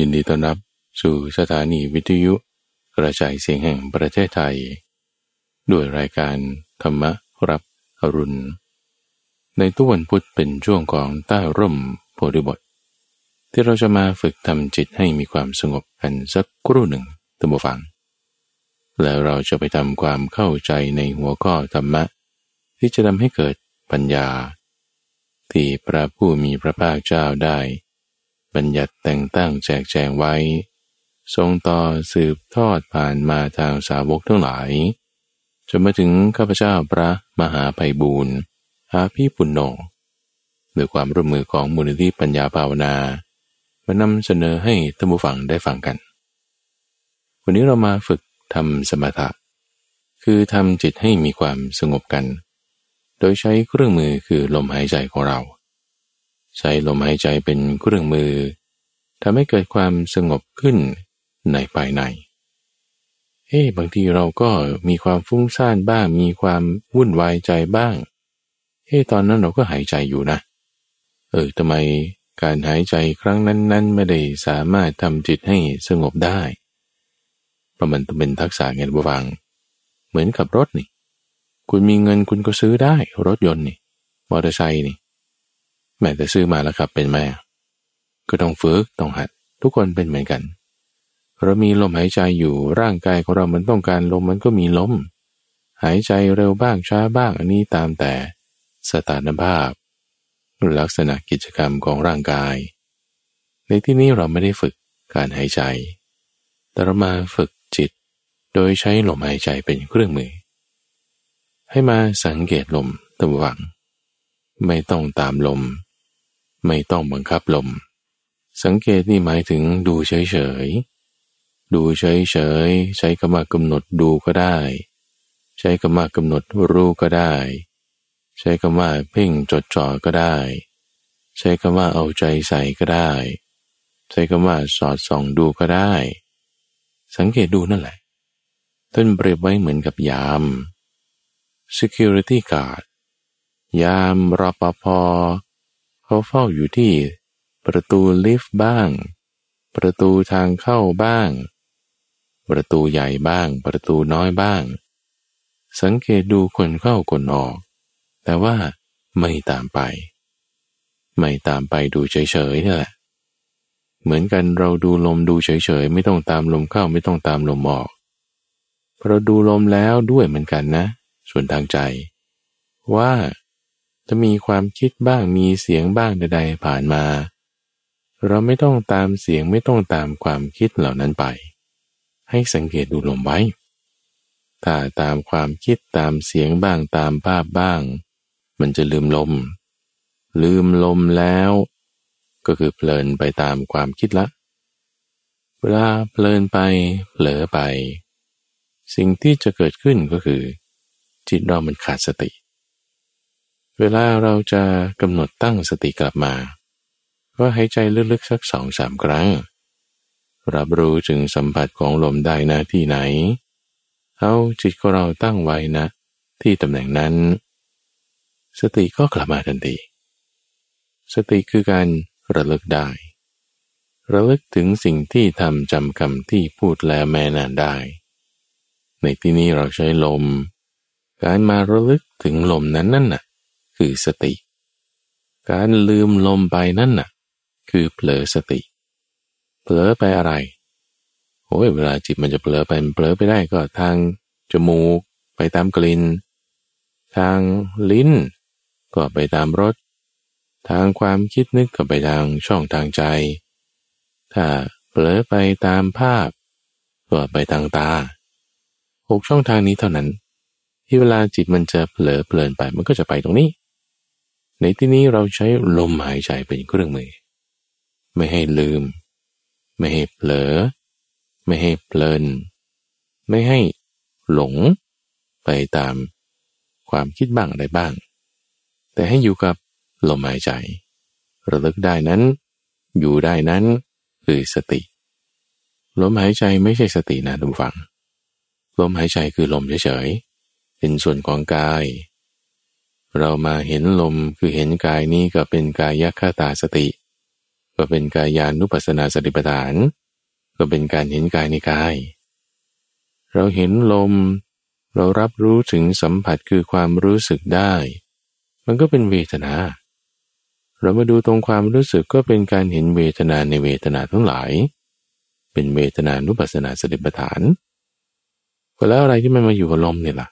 ยินดีต้อนรับสู่สถานีวิทยุกระจายเสียงแห่งประเทศไทย ด้วยรายการธรรมรับอรุณ ในทุกวันพุธเป็นช่วงของใต้ร่มโพธิบท ที่เราจะมาฝึกทำจิตให้มีความสงบกันสักครู่หนึ่งตัมบฟัง แล้วเราจะไปทำความเข้าใจในหัวข้อธรรมะ ที่จะทำให้เกิดปัญญา ที่พระผู้มีพระภาคเจ้าได้ บัญญัติแต่งตั้งแจกแจงไว้ ทรงต่อสืบทอดผ่านมาทางสาวกทั้งหลาย จนมาถึงข้าพเจ้าพระมหาไพบูรณ์อาภีปุณโญด้วยความร่วมมือของมูลนิธิปัญญาภาวนามานำเสนอให้ท่านผู้ฟังได้ฟังกัน วันนี้เรามาฝึกทำสมถะ คือทำจิตให้มีความสงบกัน โดยใช้เครื่องมือคือลมหายใจของเรา ใช้ลมหายใจเป็นเครื่องมือทำให้เกิดความสงบขึ้นในภายใน เฮ้บางทีเราก็มีความฟุ้งซ่านบ้าง มีความวุ่นวายใจบ้าง เฮ้ตอนนั้นเราก็หายใจอยู่นะ เออทำไมการหายใจครั้งนั้น ๆ ไม่ได้สามารถทำจิตให้สงบได้เพราะมันต้องเป็นทักษะเงินบวัง เหมือนกับรถนี่ คุณมีเงินคุณก็ซื้อได้ รถยนต์นี่ มอเตอร์ไซค์นี่ แม่แต่ซื้อมาแล้วครับเป็นแม่ ก็ต้องฝึกต้องหัด ทุกคนเป็นเหมือนกัน เรามีลมหายใจอยู่ร่างกายของเรามันต้องการลมมันก็มีลม หายใจเร็วบ้างช้าบ้างอันนี้ตามแต่สถานภาพลักษณะกิจกรรมของร่างกาย ในที่นี้เราไม่ได้ฝึกการหายใจ แต่เรามาฝึกจิต โดยใช้ลมหายใจเป็นเครื่องมือ ให้มาสังเกตลมตะวัง ไม่ต้องตามลม ไม่ต้องบังคับลม สังเกตนี่หมายถึงดูเฉยๆ ดูเฉยๆ ใช้คำว่ากำหนดดูก็ได้ ใช้คำว่ากำหนดรู้ก็ได้ ใช้คำว่าเพ่งจดจ่อก็ได้ ใช้คำว่าเอาใจใส่ก็ได้ ใช้คำว่าสอดส่องดูก็ได้ สังเกตดูนั่นแหละต้นเปรียบไว้เหมือนกับยาม security guard ยามรปภ เขาเฝ้าอยู่ที่ประตูลิฟต์บ้าง ประตูทางเข้าบ้าง ประตูใหญ่บ้าง ประตูน้อยบ้าง สังเกตดูคนเข้าคนออก แต่ว่าไม่ตามไป ไม่ตามไปดูเฉยๆนี่แหละเหมือนกันเราดูลมดูเฉยๆ ไม่ต้องตามลมเข้าไม่ต้องตามลมออกเราดูลมแล้วด้วยเหมือนกันนะ ส่วนทางใจ ว่า จะมีความคิดบ้างมีเสียงบ้างใด ๆ ผ่านมา เราไม่ต้องตามเสียงไม่ต้องตามความคิดเหล่านั้นไป ให้สังเกตดูลมไว้ ถ้าตามความคิดตามเสียงบ้างตามภาพบ้าง มันจะลืมลม ลืมลมแล้ว ก็คือเพลินไปตามความคิดละ เวลาเพลินไปเผลอไป สิ่งที่จะเกิดขึ้นก็คือ จิตเรามันขาดสติเเวลาเราจะกำหนดตั้งสติกลับมา ก็หายใจลึกๆสักสองสามครั้ง รับรู้ถึงสัมผัสของลมได้นะที่ไหน เอาจิตของเราตั้งไว้นะ ที่ตำแหน่งนั้น สติก็กลับมาทันที สติคือการระลึกได้ ระลึกถึงสิ่งที่ทำจำคำที่พูดแล้วแม่นานได้ ในที่นี้เราใช้ลม การมาระลึกถึงลมนั้นนั่นน่ะ คือสติ การลืมลมไปนั่นน่ะ คือเผลอสติ เผลอไปอะไรโอ้ยเวลาจิตมันจะเผลอไปมันเผลอไปได้ก็ทางจมูกไปตามกลิ่น ทางลิ้น ก็ไปตามรส ทางความคิดนึกก็ไปทางช่องทางใจ ถ้าเผลอไปตามภาพ ก็ไปทางตาหกช่องทางนี้เท่านั้น ที่เวลาจิตมันจะเผลอเพลินไปมันก็จะไปตรงนี้ ในที่นี้เราใช้ลมหายใจเป็นเครื่องมือ ไม่ให้ลืม ไม่ให้เผลอ ไม่ให้เพลิน ไม่ให้หลง ไปตามความคิดบ้างอะไรบ้าง แต่ให้อยู่กับลมหายใจ ระลึกได้นั้น อยู่ได้นั้นคือสติ ลมหายใจไม่ใช่สตินะทุกฝัง ลมหายใจคือลมเฉยๆเป็นส่วนของกาย เรามาเห็นลมคือเห็นกายนี้ก็เป็นกายคตาสติ ก็เป็นกายานุปัสสนาสติปัฏฐาน ก็เป็นการเห็นกายในกาย เราเห็นลม เรารับรู้ถึงสัมผัสคือความรู้สึกได้ มันก็เป็นเวทนา เรามาดูตรงความรู้สึกก็เป็นการเห็นเวทนาในเวทนาทั้งหลาย เป็นเวทนานุปัสสนาสติปัฏฐานแล้วอะไรที่มันมาอยู่กับลมเนี่ยล่ะ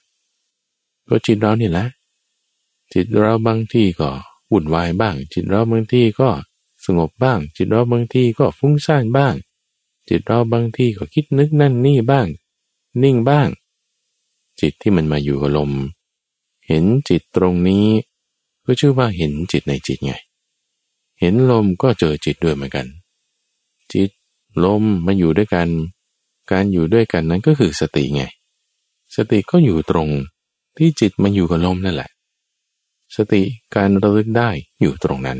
ก็จิตเราเนี่ยแหละ จิตเราบางที่ก็วุ่นวายบ้าง จิตเราบางที่ก็สงบบ้าง จิตเราบางที่ก็ฟุ้งซ่านบ้าง จิตเราบางที่ก็คิดนึกนั่นนี่บ้าง นิ่งบ้าง จิตที่มันมาอยู่กับลม เห็นจิตตรงนี้ก็ชื่อว่าเห็นจิตในจิตไง เห็นลมก็เจอจิตด้วยเหมือนกัน จิตลมมาอยู่ด้วยกัน การอยู่ด้วยกันนั้นก็คือสติไง สติก็อยู่ตรงที่จิตมาอยู่กับลมนั่นแหละ สติการระลึกได้อยู่ตรงนั้น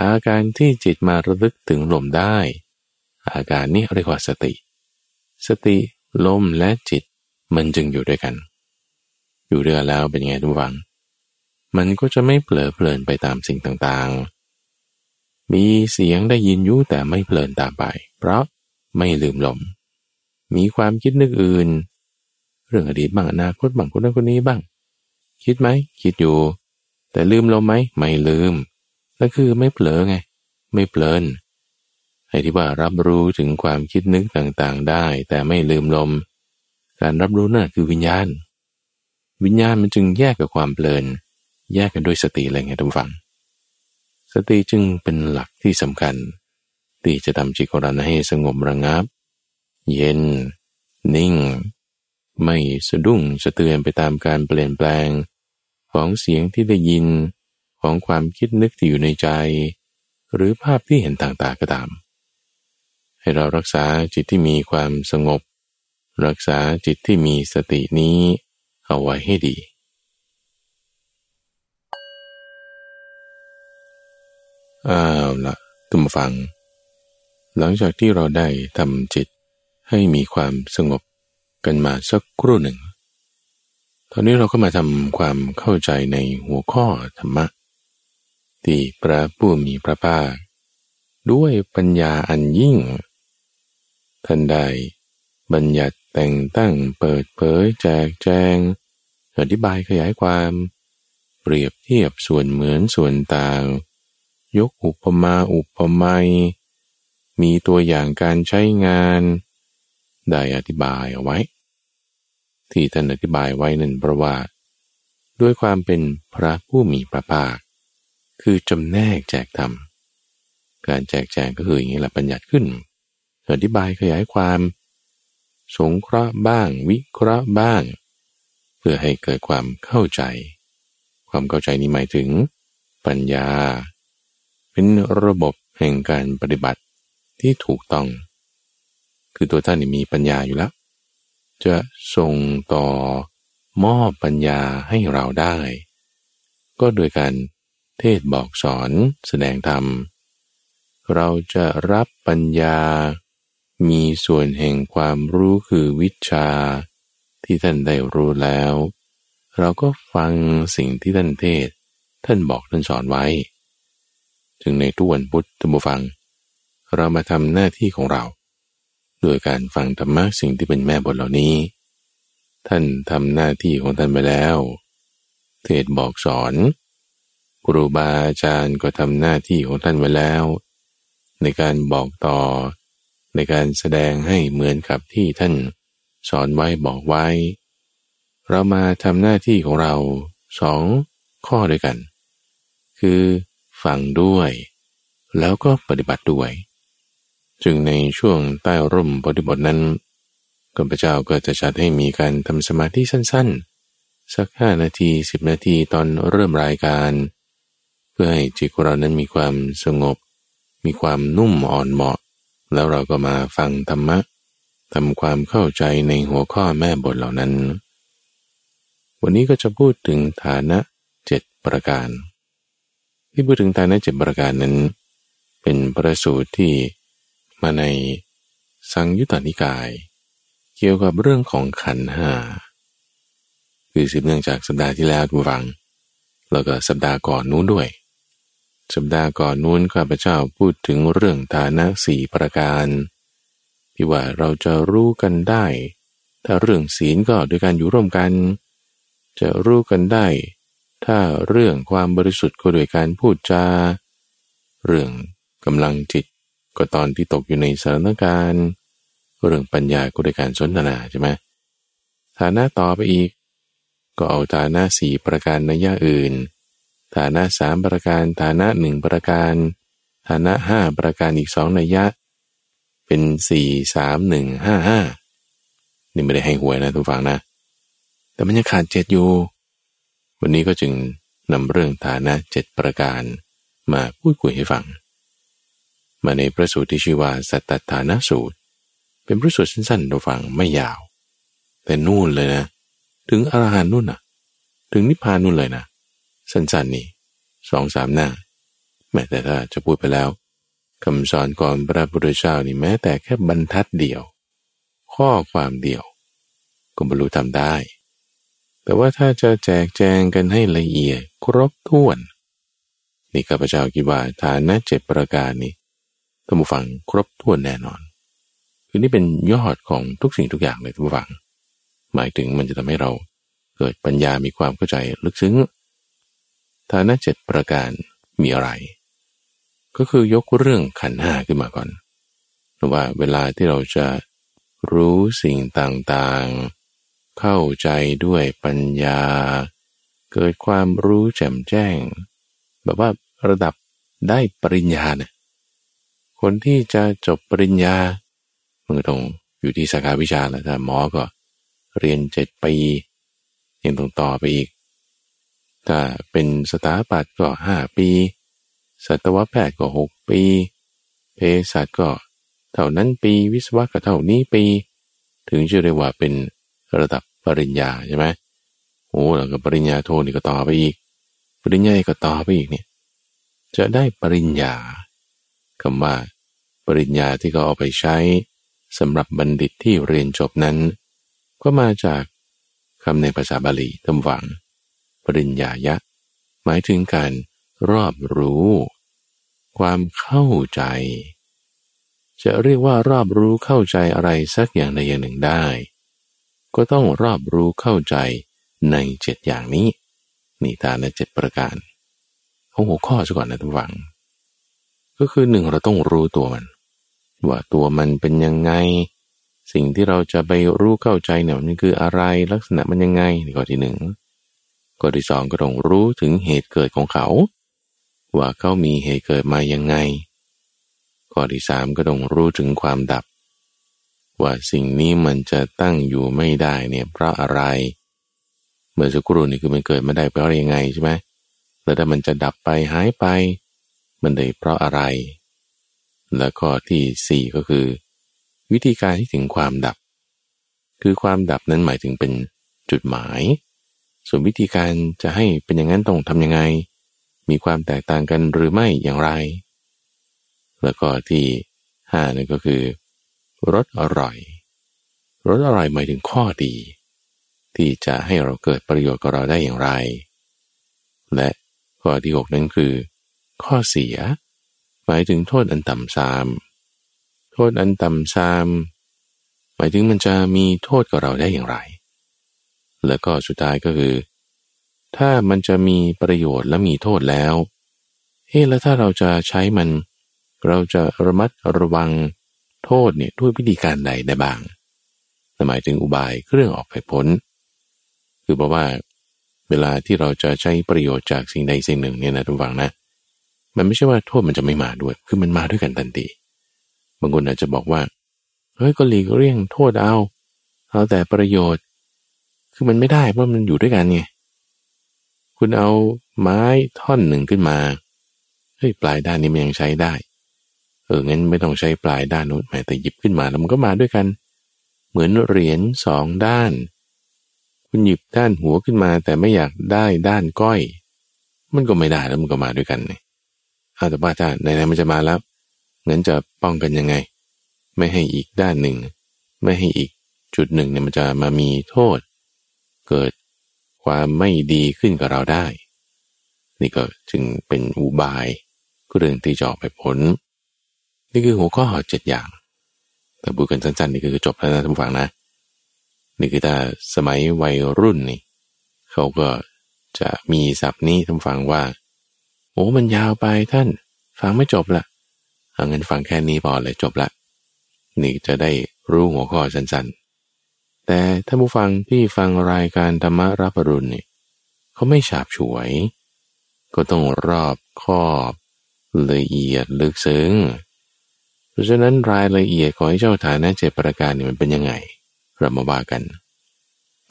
อาการที่จิตมาระลึกถึงลมได้ อาการนี้เรียกว่าสติ สติลมและจิตมันจึงอยู่ด้วยกัน อยู่ด้วยกันแล้วเป็นไงทุกฝัง มันก็จะไม่เผลอเพลินไปตามสิ่งต่างๆ มีเสียงได้ยินอยู่แต่ไม่เพลินตามไป เพราะไม่ลืมลม มีความคิดนึกอื่น เรื่องอดีตบ้างอนาคตบ้างคนนั้นคนนี้บ้าง คิดไหม คิดอยู่ แต่ลืมลมไหมไม่ลืมก็คือไม่เผลอไง ไม่เพลินไอ้ที่ว่ารับรู้ถึงความคิดนึกต่างๆได้ แต่ไม่ลืมลม การรับรู้นั่นคือวิญญาณ วิญญาณมันจึงแยกกับความเพลิน แยกกันด้วยสติอะไรไงทุกฝัง สติจึงเป็นหลักที่สำคัญ ที่จะทำจิตของเราให้สงบระงับ เย็น นิ่ง ไม่สะดุ้งสะเตือนไปตามการเปลี่ยนแปลง ของเสียงที่ได้ยินของความคิดนึกที่อยู่ในใจ หรือภาพที่เห็นต่างๆก็ตาม ให้เรารักษาจิตที่มีความสงบ รักษาจิตที่มีสตินี้เอาไว้ให้ดีอ้าวละตุมฟัง หลังจากที่เราได้ทำจิตให้มีความสงบกันมาสักครู่หนึ่ง ตอนนี้เราก็มาทำความเข้าใจในหัวข้อธรรมะ ที่พระผู้มีพระภาคด้วยปัญญาอันยิ่ง ท่านได้บัญญัติแต่งตั้งเปิดเผยแจกแจง อธิบายขยายความ เปรียบเทียบส่วนเหมือนส่วนต่าง ยกอุปมาอุปไมยมีตัวอย่างการใช้งาน ได้อธิบายเอาไว้ ที่ท่านอธิบายไว้นั่นเพราะว่า ด้วยความเป็นพระผู้มีพระภาค คือจำแนกแจกธรรม การแจกแจงก็คืออย่างนี้แหละปัญญัติขึ้น อธิบายขยายความ สงเคราะห์บ้าง วิเคราะห์บ้าง เพื่อให้เกิดความเข้าใจ ความเข้าใจนี้หมายถึง ปัญญา เป็นระบบแห่งการปฏิบัติที่ถูกต้อง คือตัวท่านมีปัญญาอยู่แล้ว จะส่งต่อมอบปัญญาให้เราได้ ก็โดยการเทศบอกสอนแสดงธรรม เราจะรับปัญญา มีส่วนแห่งความรู้คือวิชา ที่ท่านได้รู้แล้ว เราก็ฟังสิ่งที่ท่านเทศ ท่านบอกท่านสอนไว้ ถึงในทุกวันพุทธบุฟัง เรามาทำหน้าที่ของเรา โดยการฟังธรรมะสิ่งที่เป็นแม่บทเหล่านี้ ท่านทำหน้าที่ของท่านไปแล้ว เทศบอกสอนครูบาอาจารย์ก็ทำหน้าที่ของท่านไว้แล้ว ในการบอกต่อ ในการแสดงให้เหมือนกับที่ท่านสอนไว้บอกไว้ เรามาทำหน้าที่ของเราสองข้อด้วยกัน คือฟังด้วย แล้วก็ปฏิบัติด้วย จึงในช่วงใต้ร่มปฏิบทนั้นข้าพเจ้าก็จะจัดให้มีการทำสมาธิสั้นๆ สักห้านาทีสิบนาทีตอนเริ่มรายการ เพื่อให้จิตของเรานั้นมีความสงบ มีความนุ่มอ่อนเหมาะ แล้วเราก็มาฟังธรรมะทำความเข้าใจในหัวข้อแม่บทเหล่านั้น วันนี้ก็จะพูดถึงฐานะเจ็ดประการ ที่พูดถึงฐานะเจ็ดประการนั้น เป็นประสูตรที่ มาในสังยุตตนิกาย เกี่ยวกับเรื่องของขันห้าคือสืบเนื่องจากสัปดาห์ที่แล้วดูฟัง แล้วก็สัปดาห์ก่อนนู้นด้วย สัปดาห์ก่อนนู้นข้าพเจ้าพูดถึงเรื่องฐานะสี่ประการที่ว่าเราจะรู้กันได้ ถ้าเรื่องศีลก็โดยการอยู่ร่วมกัน จะรู้กันได้ ถ้าเรื่องความบริสุทธิ์ก็โดยการพูดจา เรื่องกำลังจิต ก็ตอนที่ตกอยู่ในสถานการณ์เรื่องปัญญาก็โดยการสนทนาใช่ไหมฐานะต่อไปอีก ก็เอาฐานะสี่ประการในย่าอื่น ฐานะสามประการ ฐานะหนึ่งประการ ฐานะห้าประการอีกสองในยะ เป็นสี่สามหนึ่งห้าห้านี่ไม่ได้ให้หวยนะทุกฝังนะ แต่มันยังขาดเจ็ดอยู่ วันนี้ก็จึงนำเรื่องฐานะเจ็ดประการมาพูดคุยให้ฟัง มาในพระสูตรที่ชื่อว่าสัตตฐานะสูตร เป็นพระสูตรสั้นๆทุกฝังไม่ยาว แต่นู่นเลยนะ ถึงอรหันนู่นนะถึงนิพพานนู่นเลยนะสั้นๆนี่สองสามหน้า แม้แต่ถ้าจะพูดไปแล้วคำสอนก่อนพระพุทธเจ้านี่แม้แต่แค่บรรทัดเดียว ข้อความเดียว ก็บรรลุทำได้ แต่ว่าถ้าจะแจกแจงกันให้ละเอียดครบถ้วน นี่ข้าพเจ้าคิดว่าฐานะเจ็ดประการนี้ ท่านผู้ฟังครบถ้วนแน่นอน คือนี่เป็นยอดของทุกสิ่งทุกอย่างเลยท่านผู้ฟัง หมายถึงมันจะทำให้เราเกิดปัญญามีความเข้าใจลึกซึ้งฐานะเจ็ดประการมีอะไร ก็คือยกเรื่องขันห้าขึ้นมาก่อนหรือว่าเวลาที่เราจะรู้สิ่งต่างๆ เข้าใจด้วยปัญญา เกิดความรู้แจ่มแจ้ง แบบว่าระดับได้ปริญญาเนี่ย คนที่จะจบปริญญามันก็ต้องอยู่ที่สาขาวิชาแหละถ้าหมอก็เรียนเจ็ดปียังต้องต่อไปอีก ถ้าเป็นสถาปัตย์ก็ห้าปี สัตวแพทย์ก็หกปี เภสัชก็เท่านั้นปี วิศวะก็เท่านี้ปี ถึงจะเรียกว่าเป็นระดับปริญญาใช่ไหมโอ้แล้วก็ปริญญาโทนี่ก็ต่อไปอีก ปริญญาก็ต่อไปอีกเนี่ย จะได้ปริญญา คำว่า ปริญญาที่เขาเอาไปใช้สำหรับบัณฑิตที่เรียนจบนั้น ก็มาจากคำในภาษาบาลีตำวัง ปริญญายะ หมายถึงการรอบรู้ ความเข้าใจ จะเรียกว่ารอบรู้เข้าใจอะไรสักอย่างใดอย่างหนึ่งได้ ก็ต้องรอบรู้เข้าใจในเจ็ดอย่างนี้ นี่ตาในเจ็ดประการเอาหัวข้อซะก่อนนะทุกฝัง ก็คือหนึ่งเราต้องรู้ตัวมัน ว่าตัวมันเป็นยังไง สิ่งที่เราจะไปรู้เข้าใจเนี่ยมันคืออะไรลักษณะมันยังไงนี่ข้อที่หนึ่งข้อที่สองก็ต้องรู้ถึงเหตุเกิดของเขา ว่าเขามีเหตุเกิดมายังไงข้อที่สามก็ต้องรู้ถึงความดับ ว่าสิ่งนี้มันจะตั้งอยู่ไม่ได้เนี่ยเพราะอะไร เมื่อสักครู่นี่คือมันเกิดมาได้เพราะยังไงใช่ไหมแล้วถ้ามันจะดับไปหายไป มันได้เพราะอะไร และข้อที่สี่ก็คือ วิธีการที่ถึงความดับ คือความดับนั้นหมายถึงเป็นจุดหมาย ส่วนวิธีการจะให้เป็นอย่างนั้นต้องทำยังไง มีความแตกต่างกันหรือไม่อย่างไร แล้วก็ที่ห้านั่นก็คือรสอร่อยรสอร่อยหมายถึงข้อดี ที่จะให้เราเกิดประโยชน์กับเราได้อย่างไร และข้อที่หกนั้นคือ ข้อเสีย หมายถึงโทษอันต่ำซามโทษอันต่ำซามหมายถึงมันจะมีโทษกับเราได้อย่างไร แล้วก็สุดท้ายก็คือ ถ้ามันจะมีประโยชน์และมีโทษแล้วเฮ้แล้วถ้าเราจะใช้มัน เราจะระมัดระวังโทษเนี่ยด้วยวิธีการใดได้บ้างหมายถึงอุบายเครื่องออกไปพ้น คือเพราะว่า เวลาที่เราจะใช้ประโยชน์จากสิ่งใดสิ่งหนึ่งเนี่ยนะทุกฝังนะ มันไม่ใช่ว่าโทษมันจะไม่มาด้วย คือมันมาด้วยกันทันทีบางคนอาจจะบอกว่าเฮ้ยก็หลีกเลี่ยงโทษเอาเอาแต่ประโยชน์ คือมันไม่ได้เพราะมันอยู่ด้วยกันไงคุณเอาไม้ท่อนหนึ่งขึ้นมาเฮ้ยปลายด้านนี้มันยังใช้ได้ เอองั้นไม่ต้องใช้ปลายด้านนู้นแต่หยิบขึ้นมาแล้วมันก็มาด้วยกัน เหมือนเหรียญสองด้าน คุณหยิบด้านหัวขึ้นมา แต่ไม่อยากได้ด้านก้อย มันก็ไม่ได้แล้วมันก็มาด้วยกันเนี่ย อาแต่ว่าถ้าไหนๆมันจะมาแล้วงั้นจะป้องกันยังไง ไม่ให้อีกด้านหนึ่ง ไม่ให้อีกจุดหนึ่งเนี่ยมันจะมามีโทษ เกิดความไม่ดีขึ้นกับเราได้ นี่ก็จึงเป็นอุบายเรื่องที่จะออกไปผล นี่คือหัวข้อเจ็ดอย่างแต่พูกันสั้นๆนี่คือจบแล้วนะท่านฟังนะ นี่คือถ้าสมัยวัยรุ่นนี่ เขาก็จะมีศัพท์นี้ท่านฟังว่า โอ้มันยาวไปท่าน ฟังไม่จบละเอาเงินฟังแค่นี้พอเลยจบละนี่จะได้รู้หัวข้อสั้นๆ แต่ถ้าผู้ฟังที่ฟังรายการธรรมรับรุณเนี่ยเขาไม่ฉาบฉวย ก็ต้องรอบคอบละเอียดลึกซึ้ง เพราะฉะนั้นรายละเอียดของเจ้าฐานะเจ็ประการนี่มันเป็นยังไง เรามาว่ากัน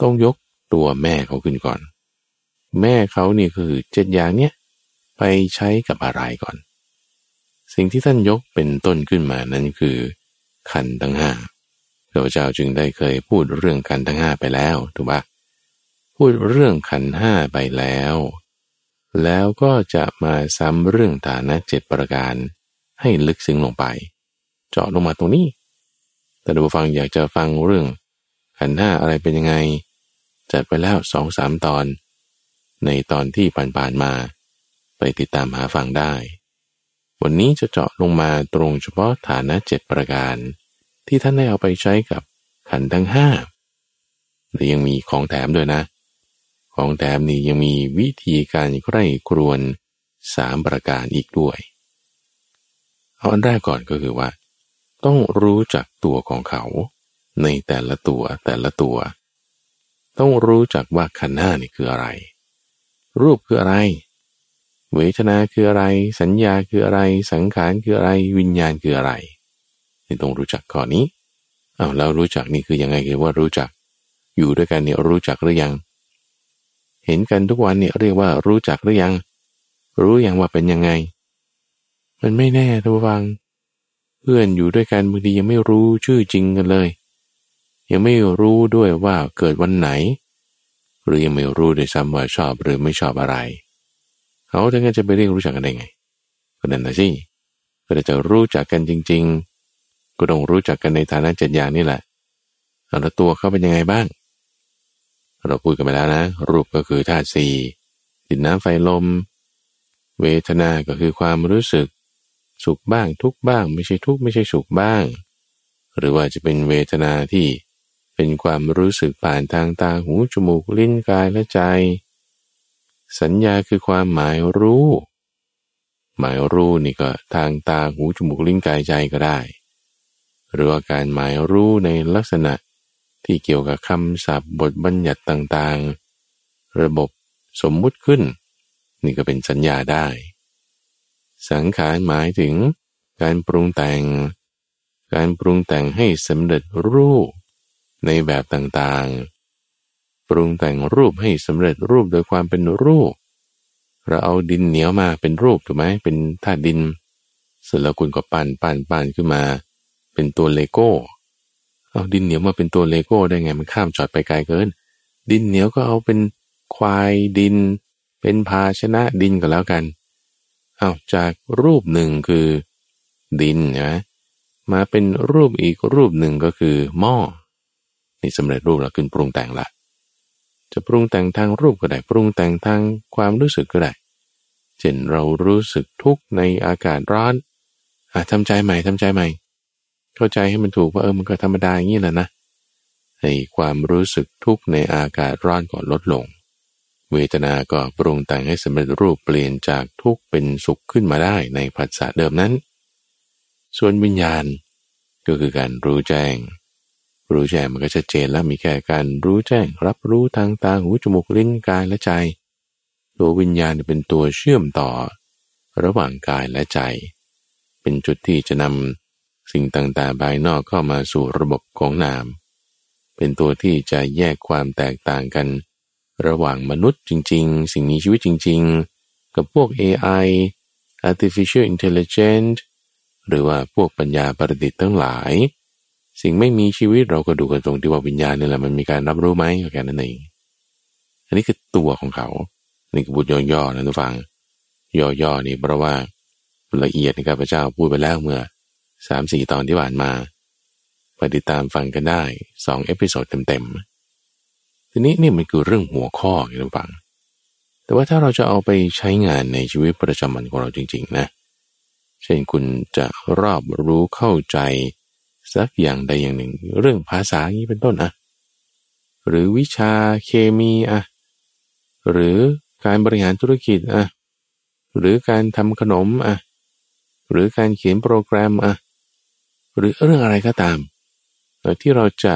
ต้องยกตัวแม่เขาขึ้นก่อน แม่เขานี่คือเจ็ดอย่างเนี้ย ไปใช้กับอะไรก่อน สิ่งที่ท่านยกเป็นต้นขึ้นมานั้นคือ ขันทั้งห้าพระเจ้าจึงได้เคยพูดเรื่องขันทั้งห้าไปแล้วถูกปะพูดเรื่องขันห้าไปแล้ว แล้วก็จะมาซ้ำเรื่องฐานะเจ็ดประการ ให้ลึกซึ้งลงไป เจาะลงมาตรงนี้แต่ดูฟังอยากจะฟังเรื่อง ขันห้าอะไรเป็นยังไง จัดไปแล้วสองสามตอน ในตอนที่ผ่านๆมา ติดตามหาฟังได้ วันนี้จะเจาะลงมาตรงเฉพาะฐานะเจ็ดประการ ที่ท่านได้เอาไปใช้กับขันทั้งห้าและยังมีของแถมด้วยนะ ของแถมนี้ยังมีวิธีการใคร่ครวนสามประการอีกด้วยเอาอันแรกก่อนก็คือว่า ต้องรู้จักตัวของเขา ในแต่ละตัวแต่ละตัว ต้องรู้จักว่าขันห้านี่คืออะไร รูปคืออะไร เวทนาคืออะไร สัญญาคืออะไร สังขารคืออะไร วิญญาณคืออะไรนี่ต้องรู้จักข้อนี้อ้าวแล้วรู้จักนี่คือยังไงคือว่ารู้จัก อยู่ด้วยกันเนี่ยรู้จักหรือยัง เห็นกันทุกวันเนี่ยเรียกว่ารู้จักหรือยัง รู้ยังว่าเป็นยังไง มันไม่แน่ทุกฟัง เพื่อนอยู่ด้วยกันบางทียังไม่รู้ชื่อจริงกันเลย ยังไม่รู้ด้วยว่าเกิดวันไหน หรือยังไม่รู้ด้วยซ้ำว่าชอบหรือไม่ชอบอะไรเขาถึงจะไปเรียกรู้จักกันได้ไง ก็นั่นนะสิก็จะรู้จักกันจริง ๆ ก็ต้องรู้จักกันในฐานะเจ็ดอย่างนี่แหละแล้วตัวเขาเป็นยังไงบ้าง เราพูดกันไปแล้วนะ รูปก็คือธาตุสี่ดินน้ำไฟลม เวทนา ก็คือความรู้สึก สุขบ้างทุกบ้าง ไม่ใช่ทุกไม่ใช่สุขบ้าง หรือว่าจะเป็นเวทนาที่เป็นความรู้สึกผ่านทางตาหูจมูกลิ้นกายและใจ สัญญาคือความหมายรู้ หมายรู้นี่ก็ทางตาหูจมูกลิ้นกายใจก็ได้ หรือว่าการหมายรู้ในลักษณะที่เกี่ยวกับคำศัพท์บทบัญญัติต่างๆ ระบบสมมุติขึ้น นี่ก็เป็นสัญญาได้ สังขารหมายถึงการปรุงแต่ง การปรุงแต่งให้สำเร็จรูปในแบบต่างๆ ปรุงแต่งรูปให้สำเร็จรูปโดยความเป็นรูป เราเอาดินเหนียวมาเป็นรูปถูกไหมเป็นธาตุดิน เสร็จแล้วคุณก็ปั้นปั้นปั้นขึ้นมา เป็นตัวเลโก้ เอาดินเหนียวมาเป็นตัวเลโก้ได้ไงมันข้ามจอดไปไกลเกิน ดินเหนียวก็เอาเป็นควายดิน เป็นภาชนะดินก็แล้วกัน เอาจากรูปหนึ่งคือดินนะมาเป็นรูปอีกรูปหนึ่งก็คือหม้อนี่สำเร็จรูปแล้วขึ้นปรุงแต่งละ จะปรุงแต่งทางรูปก็ได้ปรุงแต่งทางความรู้สึกก็ได้ เช่นเรารู้สึกทุกข์ในอากาศร้อนอะทำใจใหม่ทำใจใหม่ เข้าใจให้มันถูกว่าเออมันก็ธรรมดาอย่างนี้แหละนะให้ความรู้สึกทุกข์ในอากาศร้อนก่อนลดลง เวทนาก็ปรุงแต่งให้สำเร็จรูปเปลี่ยนจากทุกข์เป็นสุขขึ้นมาได้ในผัสสะเดิมนั้น ส่วนวิญญาณก็คือการรู้แจ้ง รู้แจ้งมันก็ชัดเจนแล้วมีแค่การรู้แจ้ง รับรู้ทางตาหูจมูกลิ้นกายและใจ ตัววิญญาณเป็นตัวเชื่อมต่อ ระหว่างกายและใจ เป็นจุดที่จะนำสิ่งต่างๆภายนอกเข้ามาสู่ระบบของนาม เป็นตัวที่จะแยกความแตกต่างกัน ระหว่างมนุษย์จริง ๆ สิ่งมีชีวิตจริง ๆ กับพวก AI artificial intelligence หรือว่าพวกปัญญาประดิษฐ์ทั้งหลาย สิ่งไม่มีชีวิตเราก็ดูกันตรงที่ว่าวิญญาณนี่แหละมันมีการรับรู้ไหมแค่นั้นเองอันนี้คือตัวของเขา นี่คือบุตรย่อๆนะทุกฟัง ย่อๆนี่เพราะว่าละเอียดในข้าพระเจ้าพูดไปแล้วเมื่อสามสี่ตอนที่ผ่านมาไปติดตามฟังกันได้สอง episode เต็มๆ ทีนี้นี่มันคือเรื่องหัวข้อที่เราฟัง แต่ว่าถ้าเราจะเอาไปใช้งานในชีวิตประจำวันของเราจริง ๆ นะ เช่นคุณจะรอบรู้เข้าใจ สักอย่างใดอย่างหนึ่ง เรื่องภาษาอย่างนี้เป็นต้นอะหรือวิชาเคมีอะหรือการบริหารธุรกิจอะหรือการทำขนมอะหรือการเขียนโปรแกรมอะหรือเรื่องอะไรก็ตามที่เราจะ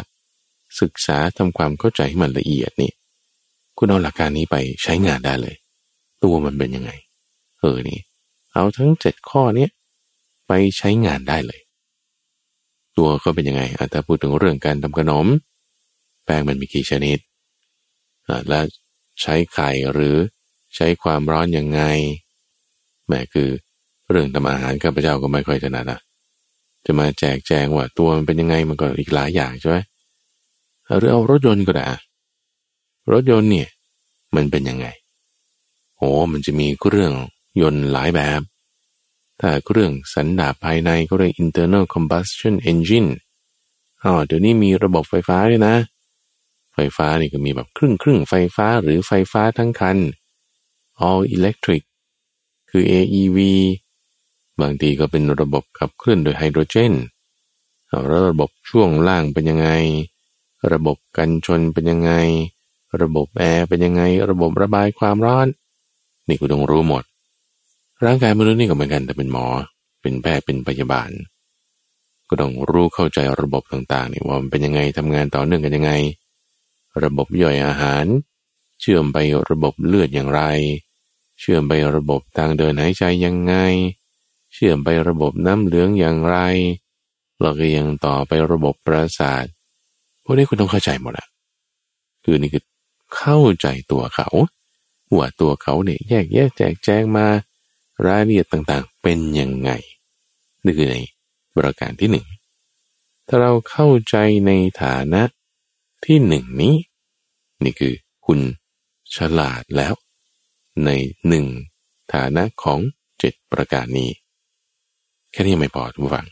ศึกษาทำความเข้าใจให้มันละเอียดนี่คุณเอาหลักการนี้ไปใช้งานได้เลย ตัวมันเป็นยังไง เออนี่ เอาทั้งเจ็ดข้อนี้ไปใช้งานได้เลย ตัวก็เป็นยังไงถ้าพูดถึงเรื่องการทำขนม แป้งมันมีกี่ชนิดและใช้ไข่หรือใช้ความร้อนยังไงแม่คือเรื่องทำอาหารข้าพเจ้าก็ไม่ค่อยถนัดนะจะมาแจกแจงว่าตัวมันเป็นยังไงมันก็อีกหลายอย่างใช่ไหมหรือเอารถยนต์ก็ได้รถยนต์เนี่ยมันเป็นยังไงโอ้มันจะมีเครื่องยนต์หลายแบบ ถ้าเครื่องสันดาปภายในก็เรียก internal combustion engine อ๋อเดี๋ยวนี้มีระบบไฟฟ้าด้วยนะ ไฟฟ้านี่ก็มีแบบครึ่งครึ่งไฟฟ้าหรือไฟฟ้าทั้งคัน all electric คือ AEV บางทีก็เป็นระบบขับเคลื่อนโดยไฮโดรเจนแล้วระบบช่วงล่างเป็นยังไง ระบบกันชนเป็นยังไง ระบบแอร์เป็นยังไง ระบบระบายความร้อน นี่กูต้องรู้หมด ร่างกายมนุษย์นี่ก็เหมือนกันแต่เป็นหมอ เป็นแพทย์เป็นพยาบาล ก็ต้องรู้เข้าใจระบบต่างๆนี่ว่ามันเป็นยังไงทำงานต่อเนื่องกันยังไง ระบบย่อยอาหาร เชื่อมไประบบเลือดอย่างไร เชื่อมไประบบทางเดินหายใจยังไง เชื่อมไประบบน้ำเหลืองอย่างไรเราก็ยังต่อไประบบประสาทพวกนี้คุณต้องเข้าใจหมดอะคือนี่คือเข้าใจตัวเขาว่าตัวเขาเนี่ยแยกแยกแจกแจงมา รายละเอียดต่างๆ เป็นยังไงนี่คือในบริการที่หนึ่งถ้าเราเข้าใจในฐานะที่หนึ่งนี้ นี่คือคุณฉลาดแล้ว ในหนึ่งฐานะของเจ็ดประการนี้ แค่นี้ไม่พอทุกฝัง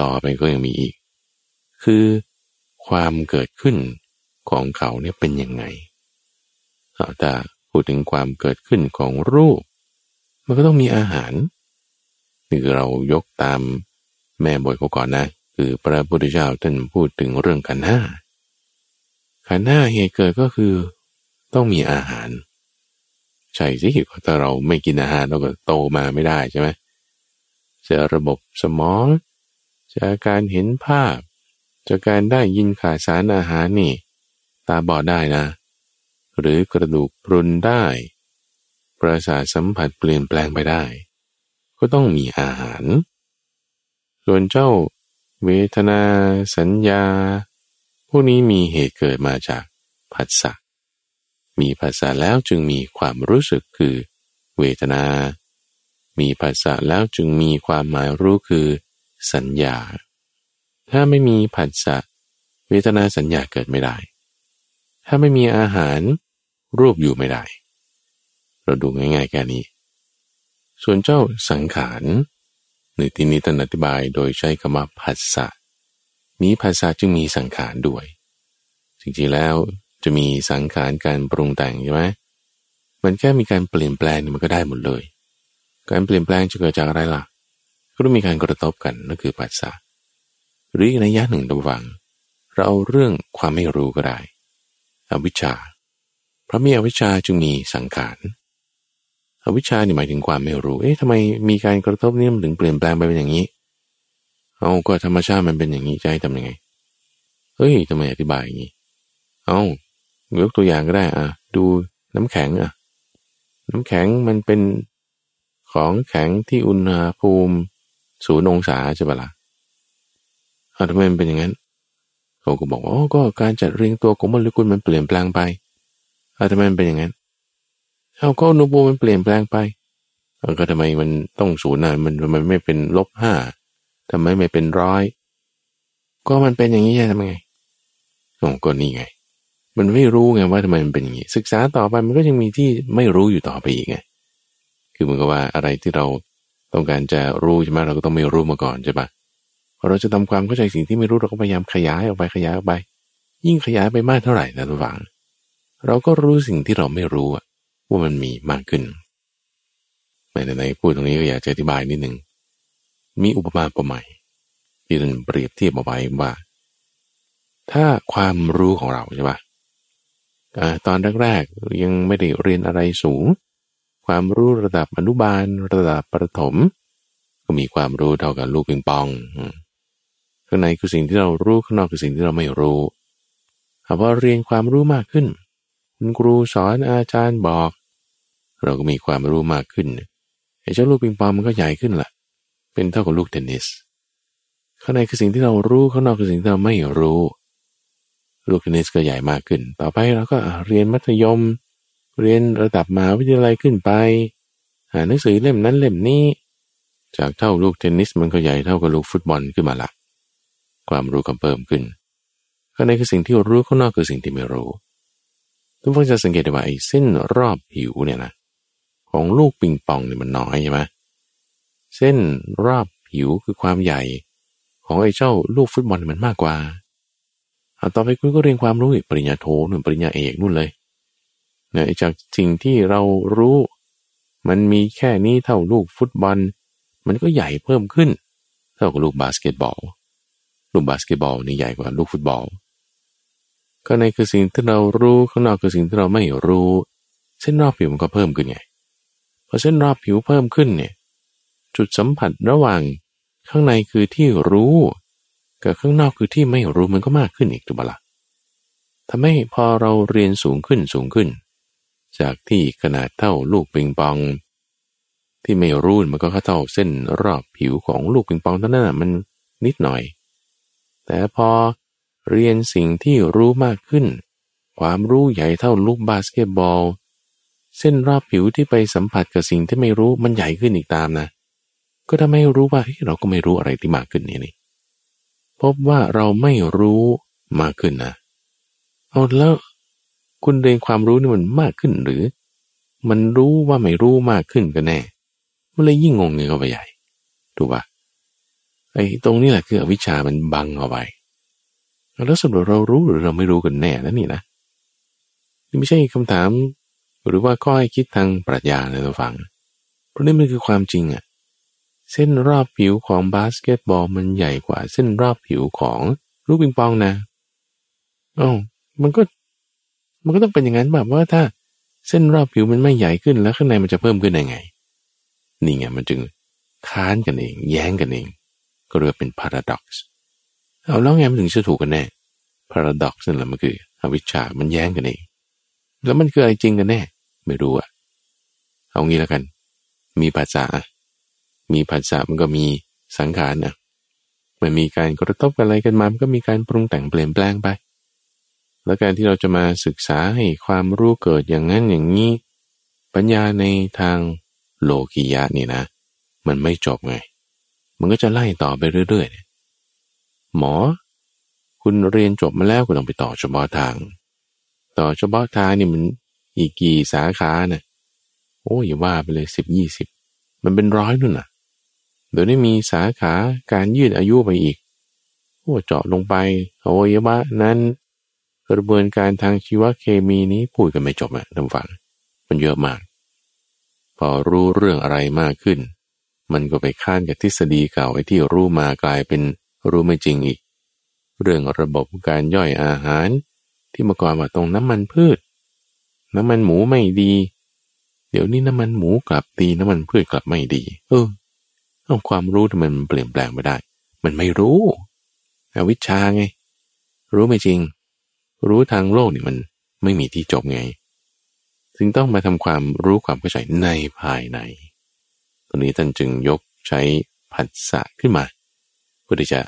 ต่อไปก็ยังมีอีก คือความเกิดขึ้นของเขาเนี่ยเป็นยังไงถ้าพูดถึงความเกิดขึ้นของรูป มันก็ต้องมีอาหารนี่คือเรายกตามแม่บอยเขาก่อนนะ คือพระพุทธเจ้าท่านพูดถึงเรื่องขันห้าขันห้าเหตุเกิดก็คือต้องมีอาหาร ใช่สิถ้าเราไม่กินอาหารเราก็โตมาไม่ได้ใช่ไหมจะระบบสมองจาการเห็นภาพจากการได้ยินข่าดสารอาหารนี่ ตาบอดได้นะ หรือกระดูกพรุนได้ ประสาทสัมผัสเปลี่ยนแปลงไปได้ ก็ต้องมีอาหาร ส่วนเจ้าเวทนา สัญญา พวกนี้มีเหตุเกิดมาจากผัสสะมีผัสสะแล้วจึงมีความรู้สึกคือเวทนา มีภาษาแล้วจึงมีความหมายรู้คือสัญญา ถ้าไม่มีผัสสะเวทนาสัญญาเกิดไม่ได้ ถ้าไม่มีอาหารรูปอยู่ไม่ได้ เราดูง่ายๆแค่นี้ ส่วนเจ้าสังขารในที่นี้ท่านอธิบายโดยใช้คำว่าผัสสะมีภาษาจึงมีสังขารด้วย จริงๆแล้วจะมีสังขารการปรุงแต่งใช่ไหมมันแค่มีการเปลี่ยนแปลงมันก็ได้หมดเลย การเปลี่ยนแปลงจะเกิดจากอะไรล่ะ ก็ต้องมีการกระทบกันนั่นคือปัสสะหรืออีกในยะหนึ่งระวัง เราเอาเรื่องความไม่รู้ก็ได้ อวิชชา เพราะมีอวิชชาจึงมีสังขาร อวิชชานี่หมายถึงความไม่รู้ เอ๊ะทำไมมีการกระทบนี่มันถึงเปลี่ยนแปลงไปเป็นอย่างนี้ เอาก็ธรรมชาติมันเป็นอย่างนี้จะให้ทำยังไง เฮ้ยทำไมอธิบายอย่างนี้ เอายกตัวอย่างก็ได้อะ ดูน้ำแข็งอะ น้ำแข็งมันเป็นของแข็งที่อุณหภูมิศูนย์องศาใช่ปะละ่ะทำไมมันเป็นอย่างนั้นเขาก็บอกว่าก็การจัดเรียงตัวของโมเลกุลมันเปลี่ยนแปลงไปเอาทำไมมันเป็นอย่างนั้น เอาก็อุณหภูมิมันเปลี่ยนแปลงไปก็ทำไมมันต้องศูนย์นะมันทำไมไม่เป็นลบห้าทำไมไม่เป็นร้อยก็มันเป็นอย่างนี้ใช่ทำไงโอ้ก็นี่ไง มันไม่รู้ไงว่าทำไมมันเป็นอย่างนี้ ศึกษาต่อไปมันก็ยังมีที่ไม่รู้อยู่ต่อไปอีกไง คือเหมือนกับว่าอะไรที่เราต้องการจะรู้ใช่ไหมเราก็ต้องไม่รู้มาก่อนใช่ปะพอเราจะทำความเข้าใจสิ่งที่ไม่รู้เราก็พยายามขยายออกไปขยายออกไป ยิ่งขยายไปมากเท่าไหร่นะทุกฝัง เราก็รู้สิ่งที่เราไม่รู้อะ ว่ามันมีมากขึ้นในในพูดตรงนี้ก็อยากจะอธิบายนิดหนึ่ง มีอุปมาอุปไมยที่ท่านเปรียบเทียบเอาไว้ว่า ถ้าความรู้ของเราใช่ปะตอนแรกๆยังไม่ได้เรียนอะไรสูง ความรู้ระดับอนุบาลระดับประถม ก็มีความรู้เท่ากับลูกปิงปองข้างในคือสิ่งที่เรารู้ข้างนอกคือสิ่งที่เราไม่รู้เอาพอเรียนความรู้มากขึ้น คุณครูสอนอาจารย์บอก เราก็มีความรู้มากขึ้นไอ้เจ้าลูกปิงปองมันก็ใหญ่ขึ้นละ่ะ เป็นเท่ากับลูกเทนนิสข้างในคือสิ่งที่เรารู้ข้างนอกคือสิ่งที่เราไม่รู้ ลูกเทนนิสก็ใหญ่มากขึ้น ต่อไปเราก็เรียนมัธยม เรียนระดับมหาวิทยาลัยขึ้นไปอ่านหนังสือเล่มนั้นเล่มนี้ จากเท่าลูกเทนนิสมันก็ใหญ่เท่ากับลูกฟุตบอลขึ้นมาละความรู้ก็เพิ่มขึ้นข้างในคือสิ่งที่รู้ข้างนอกคือสิ่งที่ไม่รู้ทุกคนจะสังเกตได้ว่าไอ้เส้นรอบผิวเนี่ยนะ ของลูกปิงปองเนี่ยมันน้อยใช่ไหมเส้นรอบผิวคือความใหญ่ ของไอ้เจ้าลูกฟุตบอลมันมากกว่าเอาต่อไปคุณก็เรียนความรู้อีกปริญญาโทนู่นปริญญาเอกนู่นเลยเนี่ยจากสิ่งที่เรารู้ มันมีแค่นี้เท่าลูกฟุตบอล มันก็ใหญ่เพิ่มขึ้น เท่ากับลูกบาสเกตบอล ลูกบาสเกตบอลนี่ใหญ่กว่าลูกฟุตบอลข้างในคือสิ่งที่เรารู้ข้างนอกคือสิ่งที่เราไม่รู้ เส้นรอบผิวมันก็เพิ่มขึ้นไง พอเส้นรอบผิวเพิ่มขึ้นเนี่ยจุดสัมผัสระหว่างข้างในคือที่รู้กับข้างนอกคือที่ไม่รู้มันก็มากขึ้นอีกถูกปะล่ะทำให้พอเราเรียนสูงขึ้นสูงขึ้น จากที่ขนาดเท่าลูกปิงปอง ที่ไม่รู้มันก็เท่าเส้นรอบผิวของลูกปิงปองเท่านั้นมันนิดหน่อย แต่พอเรียนสิ่งที่รู้มากขึ้น ความรู้ใหญ่เท่าลูกบาสเกตบอล เส้นรอบผิวที่ไปสัมผัสกับสิ่งที่ไม่รู้มันใหญ่ขึ้นอีกตามนะ ก็ทำให้รู้ว่าเฮ้เราก็ไม่รู้อะไรที่มากขึ้นนี่นี่พบว่าเราไม่รู้มากขึ้นนะเอาแล้วคุณเรียนความรู้นี่มันมากขึ้นหรือ มันรู้ว่าไม่รู้มากขึ้นกันแน่มันเลยยิ่งงงเงินเข้าไปใหญ่ถูกปะไอ้ตรงนี้แหละคืออวิชชามันบังเอาไว้แล้วสรุปเรารู้หรือเราไม่รู้กันแน่นะนี่นะนี่ไม่ใช่คำถาม หรือว่าข้อให้คิดทางปรัชญาในตัวฟัง เพราะนี่มันคือความจริงอะเส้นรอบผิวของบาสเกตบอลมันใหญ่กว่า เส้นรอบผิวของลูกปิงปองนะอ๋อมันก็ มันก็ต้องเป็นอย่างนั้นแบบว่าถ้าเส้นรอบผิวมันไม่ใหญ่ขึ้นแล้วข้างในมันจะเพิ่มขึ้นได้ไง นี่ไงมันจึงค้านกันเอง แย้งกันเอง ก็เรียกเป็น paradox เอาแล้วไงมันถึงจะถูกกันแน่ paradox นั่นแหละมันคืออวิชชา มันแย้งกันเอง แล้วมันคืออะไรจริงกันแน่ ไม่รู้อะเอางี้แล้วกัน มีภาษา มีภาษามันก็มีสังขารนะมันมีการกระทบอะไรกันมา มันก็มีการปรุงแต่งเปลี่ยนแปลงไป แล้วการที่เราจะมาศึกษาให้ความรู้เกิดอย่างนั้นอย่างนี้ ปัญญาในทางโลกียะนี่นะ มันไม่จบไง มันก็จะไล่ต่อไปเรื่อยๆ หมอ คุณเรียนจบมาแล้วคุณต้องไปต่อเฉพาะทาง ต่อเฉพาะทางนี่มัน อีกกี่สาขานะ่ะโอ้อย่าว่าไปเลยสิบยี่สิบมันเป็นร้อยนู่นน่ะ เดี๋ยวนี้มีสาขาการยืดอายุไปอีกโอ้เจาะลงไปอวัยวะนั้นกระบวนการทางชีวเคมีนี้พูดกันไม่จบอะท่านฟังมันเยอะมาก พอรู้เรื่องอะไรมากขึ้น มันก็ไปค้านกับทฤษฎีเก่าไอ้ที่รู้มากลายเป็นรู้ไม่จริงอีก เรื่องระบบการย่อยอาหาร ที่เมื่อก่อนว่าตรงน้ำมันพืช น้ำมันหมูไม่ดี เดี๋ยวนี้น้ำมันหมูกลับดีน้ำมันพืชกลับไม่ดี เออเอาความรู้ทำไมมันเปลี่ยนแปลงไม่ได้ มันไม่รู้อวิชาไง รู้ไม่จริง รู้ทางโลกนี่มันไม่มีที่จบไงจึงต้องมาทำความรู้ความเข้าใจในภายในตรงนี้ท่านจึงยกใช้ผัสสะขึ้นมาเพื่อที่จะ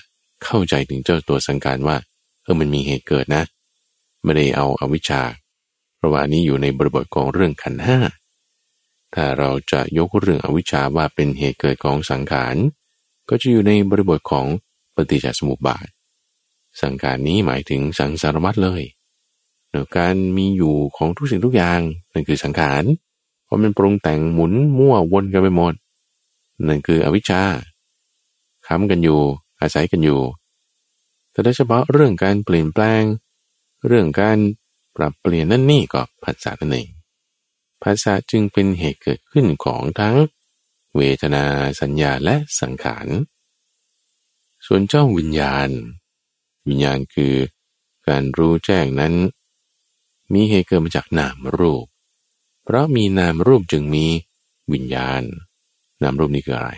เข้าใจถึงเจ้าตัวสังการว่าเออมันมีเหตุเกิดนะ ไม่ได้เอาอาวิชชา ราะว่านี้อยู่ในบริบทของเรื่องขันห้า ถ้าเราจะยกเรื่องอวิชชาว่าเป็นเหตุเกิดของสังขาร ก็จะอยู่ในบริบทของปฏิจจสมุปบาท สังขารนี้หมายถึงสังสารวัตเลยเนการมีอยู่ของทุกสิ่งทุกอย่างนั่นคือสังขาร เพราะมันปรุงแต่งหมุนมั่ววนกันไปหมด นั่นคืออวิชชาค้ำกันอยู่ อาศัยกันอยู่ แต่โดยเฉพาะเรื่องการเปลี่ยนแปลง เรื่องการ ปรับเปลี่ยนนั่นนี่ก็ภาษานั่นเองภาษาจึงเป็นเหตุเกิดขึ้นของทั้ง เวทนาสัญญาและสังขาร ส่วนเจ้าวิญญาณ วิญญาณคือการรู้แจ้งนั้น มีเหตุเกิดมาจากนามรูป เพราะมีนามรูปจึงมีวิญญาณ นามรูปนี้คืออะไร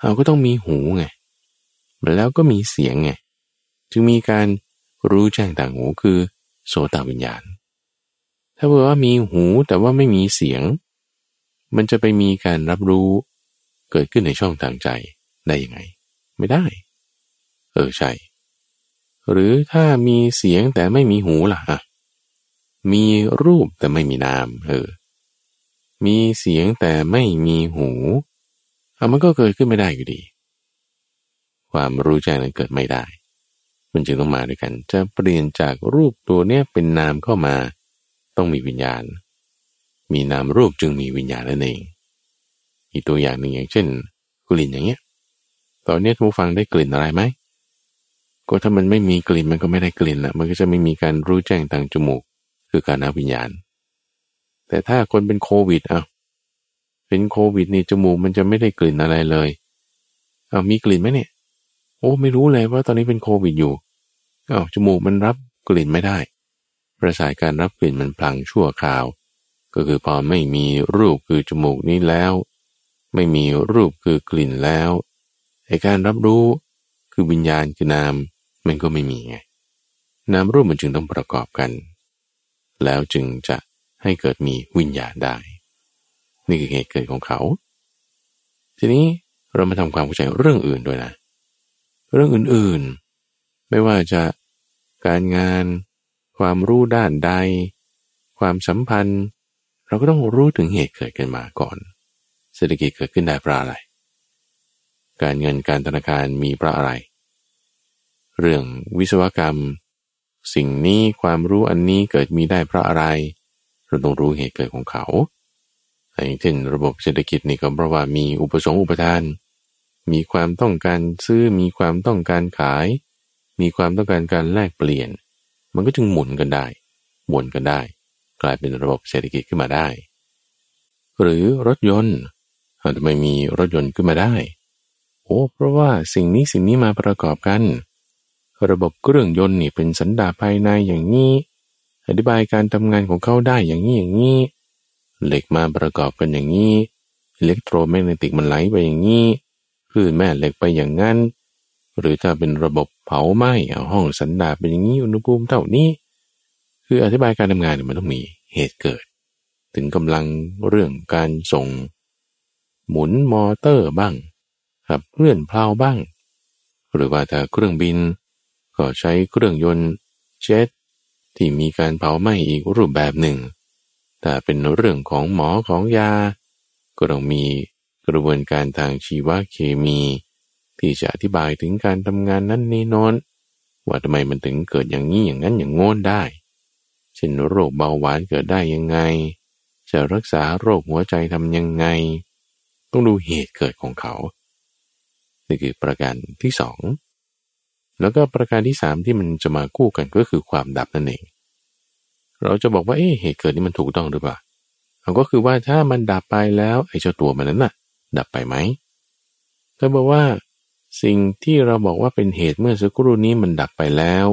เราก็ต้องมีหูไง แล้วก็มีเสียงไง จึงมีการรู้แจ้งต่างหูคือ โสตวิญญาณ ถ้าบอกว่ามีหูแต่ว่าไม่มีเสียง มันจะไปมีการรับรู้เกิดขึ้นในช่องทางใจได้ยังไง ไม่ได้ เออใช่ หรือถ้ามีเสียงแต่ไม่มีหูล่ะมีรูปแต่ไม่มีนามเออ มีเสียงแต่ไม่มีหูเอามันก็เกิดขึ้นไม่ได้อยู่ดี ความรู้แจ้งนั้นเกิดไม่ได้ มันจึงต้องมาด้วยกัน จะเปลี่ยนจากรูปตัวเนี้ยเป็นนามเข้ามา ต้องมีวิญญาณ มีนามรูปจึงมีวิญญาณนั่นเอง อีกตัวอย่างหนึ่งอย่างเช่น กลิ่นอย่างเงี้ย ตอนนี้ทุกฟังได้กลิ่นอะไรไหม ก็ถ้ามันไม่มีกลิ่นมันก็ไม่ได้กลิ่นละมันก็จะไม่มีการรู้แจ้งทางจมูก คือการนับวิญญาณ แต่ถ้าคนเป็นโควิดอะเป็นโควิดนี่จมูกมันจะไม่ได้กลิ่นอะไรเลย เอามีกลิ่นไหมเนี่ย โอ้ไม่รู้เลยว่าตอนนี้เป็นโควิดอยู่เอาจมูกมันรับกลิ่นไม่ได้ ประสาทการรับกลิ่นมันพลังชั่วคราว ก็คือพอไม่มีรูปคือจมูกนี้แล้ว ไม่มีรูปคือกลิ่นแล้วไอการรับรู้คือวิญญาณคือนาม มันก็ไม่มีไงนามรูปมันจึงต้องประกอบกัน แล้วจึงจะให้เกิดมีวิญญาณได้ นี่คือเหตุเกิดของเขา ทีนี้เรามาทำความเข้าใจเรื่องอื่นด้วยนะ เรื่องอื่นๆ ไม่ว่าจะการงาน ความรู้ด้านใด ความสัมพันธ์ เราก็ต้องรู้ถึงเหตุเกิดกันมาก่อน เศรษฐกิจเกิดขึ้นได้เพราะอะไร การเงินการธนาคารมีเพราะอะไร เรื่องวิศวกรรม สิ่งนี้ความรู้อันนี้เกิดมีได้เพราะอะไร เราต้องรู้เหตุเกิดของเขาอย่างเช่นระบบเศรษฐกิจนี่ก็เพราะว่ามีอุปสงค์อุปทาน มีความต้องการซื้อมีความต้องการขาย มีความต้องการการแลกเปลี่ยน มันก็จึงหมุนกันได้วนกันได้ กลายเป็นระบบเศรษฐกิจขึ้นมาได้ หรือรถยนต์ทำไมมีรถยนต์ขึ้นมาได้โอ้เพราะว่าสิ่งนี้สิ่งนี้มาประกอบกัน ระบบเครื่องยนต์นี่เป็นสันดาปภายในอย่างนี้อธิบายการทำงานของเขาได้อย่างนี้อย่างนี้ เหล็กมาประกอบกันอย่างนี้อิเล็กโทรแมกเนติกมันไหลไปอย่างนี้ คลื่นแม่เหล็กไปอย่างนั้น หรือถ้าเป็นระบบเผาไหม้เอาห้องสันดาปเป็นอย่างนี้อุณหภูมิเท่านี้ คืออธิบายการทำงานมันต้องมีเหตุเกิด ถึงกำลังเรื่องการส่ง หมุนมอเตอร์บ้างขับเคลื่อนเพลาบ้าง หรือว่าถ้าเครื่องบิน ก็ใช้เครื่องยนต์เจ็ตที่มีการเผาไหม้อีกรูปแบบหนึ่งถ้าเป็นเรื่องของหมอของยา ก็ต้องมี กระบวนการทางชีวเคมี ที่จะอธิบายถึงการทำงานนั้นนี้นอนว่าทำไมมันถึงเกิดอย่างนี้อย่างนั้นอย่างโง่นได้ เช่นโรคเบาหวานเกิดได้ยังไง จะรักษาโรคหัวใจทำยังไง ต้องดูเหตุเกิดของเขา นี่คือประการที่สอง แล้วก็ประการที่สามที่มันจะมาคู่กันก็คือความดับนั่นเอง เราจะบอกว่าเอ๊ะเหตุเกิดนี้มันถูกต้องหรือเปล่าเอาก็คือว่าถ้ามันดับไปแล้วไอ้เจ้าตัวมันนั้นน่ะ ดับไปไหมถ้าบอกว่าสิ่งที่เราบอกว่าเป็นเหตุเมื่อสักครู่นี้มันดับไปแล้ว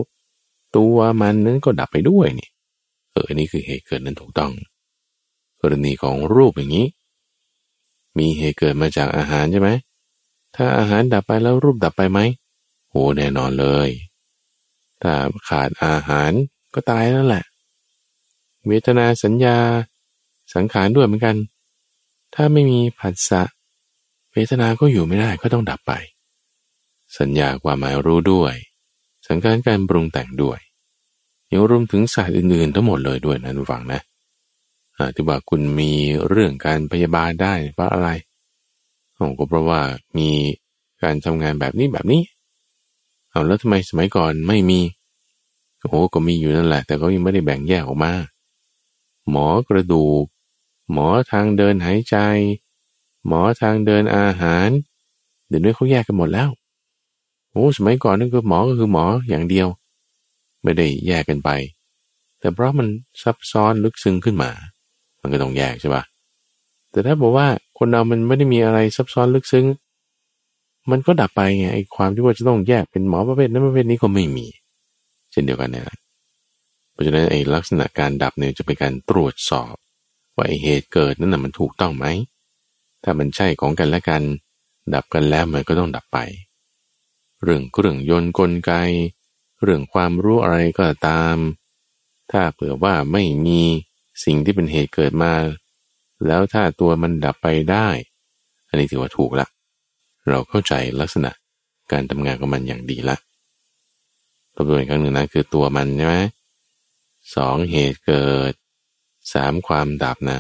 ตัวมันนั้นก็ดับไปด้วยนี่เอออันนี้คือเหตุเกิดนั้นถูกต้อง กรณีของรูปอย่างนี้ มีเหตุเกิดมาจากอาหารใช่ไหมถ้าอาหารดับไปแล้วรูปดับไปไหมโหแน่นอนเลย ถ้าขาดอาหารก็ตายแล้วแหละ เวทนาสัญญา สังขารด้วยเหมือนกัน ถ้าไม่มีผัสสะ ทนาก็อยู่ไม่ได้ก็ต้องดับไป สัญญาความหมายรู้ด้วย สังขารการปรุงแต่งด้วยยังรวมถึงศาสตร์อื่นๆ ทั้งหมดเลยด้วยนะทุกฝังนะที่ว่าคุณมีเรื่องการพยาบาลได้เพราะอะไรก็เพราะว่ามีการทำงานแบบนี้แบบนี้ เอาแล้วทำไมสมัยก่อนไม่มี โอ้ก็มีอยู่นั่นแหละ แต่ก็ยังไม่ได้แบ่งแยกออกมา หมอกระดูก หมอทางเดินหายใจ หมอทางเดินอาหาร เดี๋ยวนี้เขาแยกกันหมดแล้วโอ้สมัยก่อนนั่นคือหมอก็คือหมออย่างเดียว ไม่ได้แยกกันไป แต่เพราะมันซับซ้อนลึกซึ้งขึ้นมา มันก็ต้องแยกใช่ปะแต่ถ้าบอกว่าคนเรามันไม่ได้มีอะไรซับซ้อนลึกซึ้ง มันก็ดับไปไงไอ้ความที่ว่าจะต้องแยกเป็นหมอประเภทนั้นประเภทนี้ก็ไม่มี เช่นเดียวกันนะเพราะฉะนั้นไอ้ลักษณะการดับเนี่ยจะเป็นการตรวจสอบว่าไอ้เหตุเกิดนั้นนะมันถูกต้องไหม ถ้ามันใช่ของกันและกัน ดับกันแล้วมันก็ต้องดับไป เรื่องเครื่องยนต์กลไก เรื่องความรู้อะไรก็ตาม ถ้าเผื่อว่าไม่มีสิ่งที่เป็นเหตุเกิดมา แล้วถ้าตัวมันดับไปได้ อันนี้ถือว่าถูกละ เราเข้าใจลักษณะการทำงานของมันอย่างดีละตัวอีกครั้งหนึ่งนะคือตัวมันใช่ไหมสองเหตุเกิดสามความดับนะ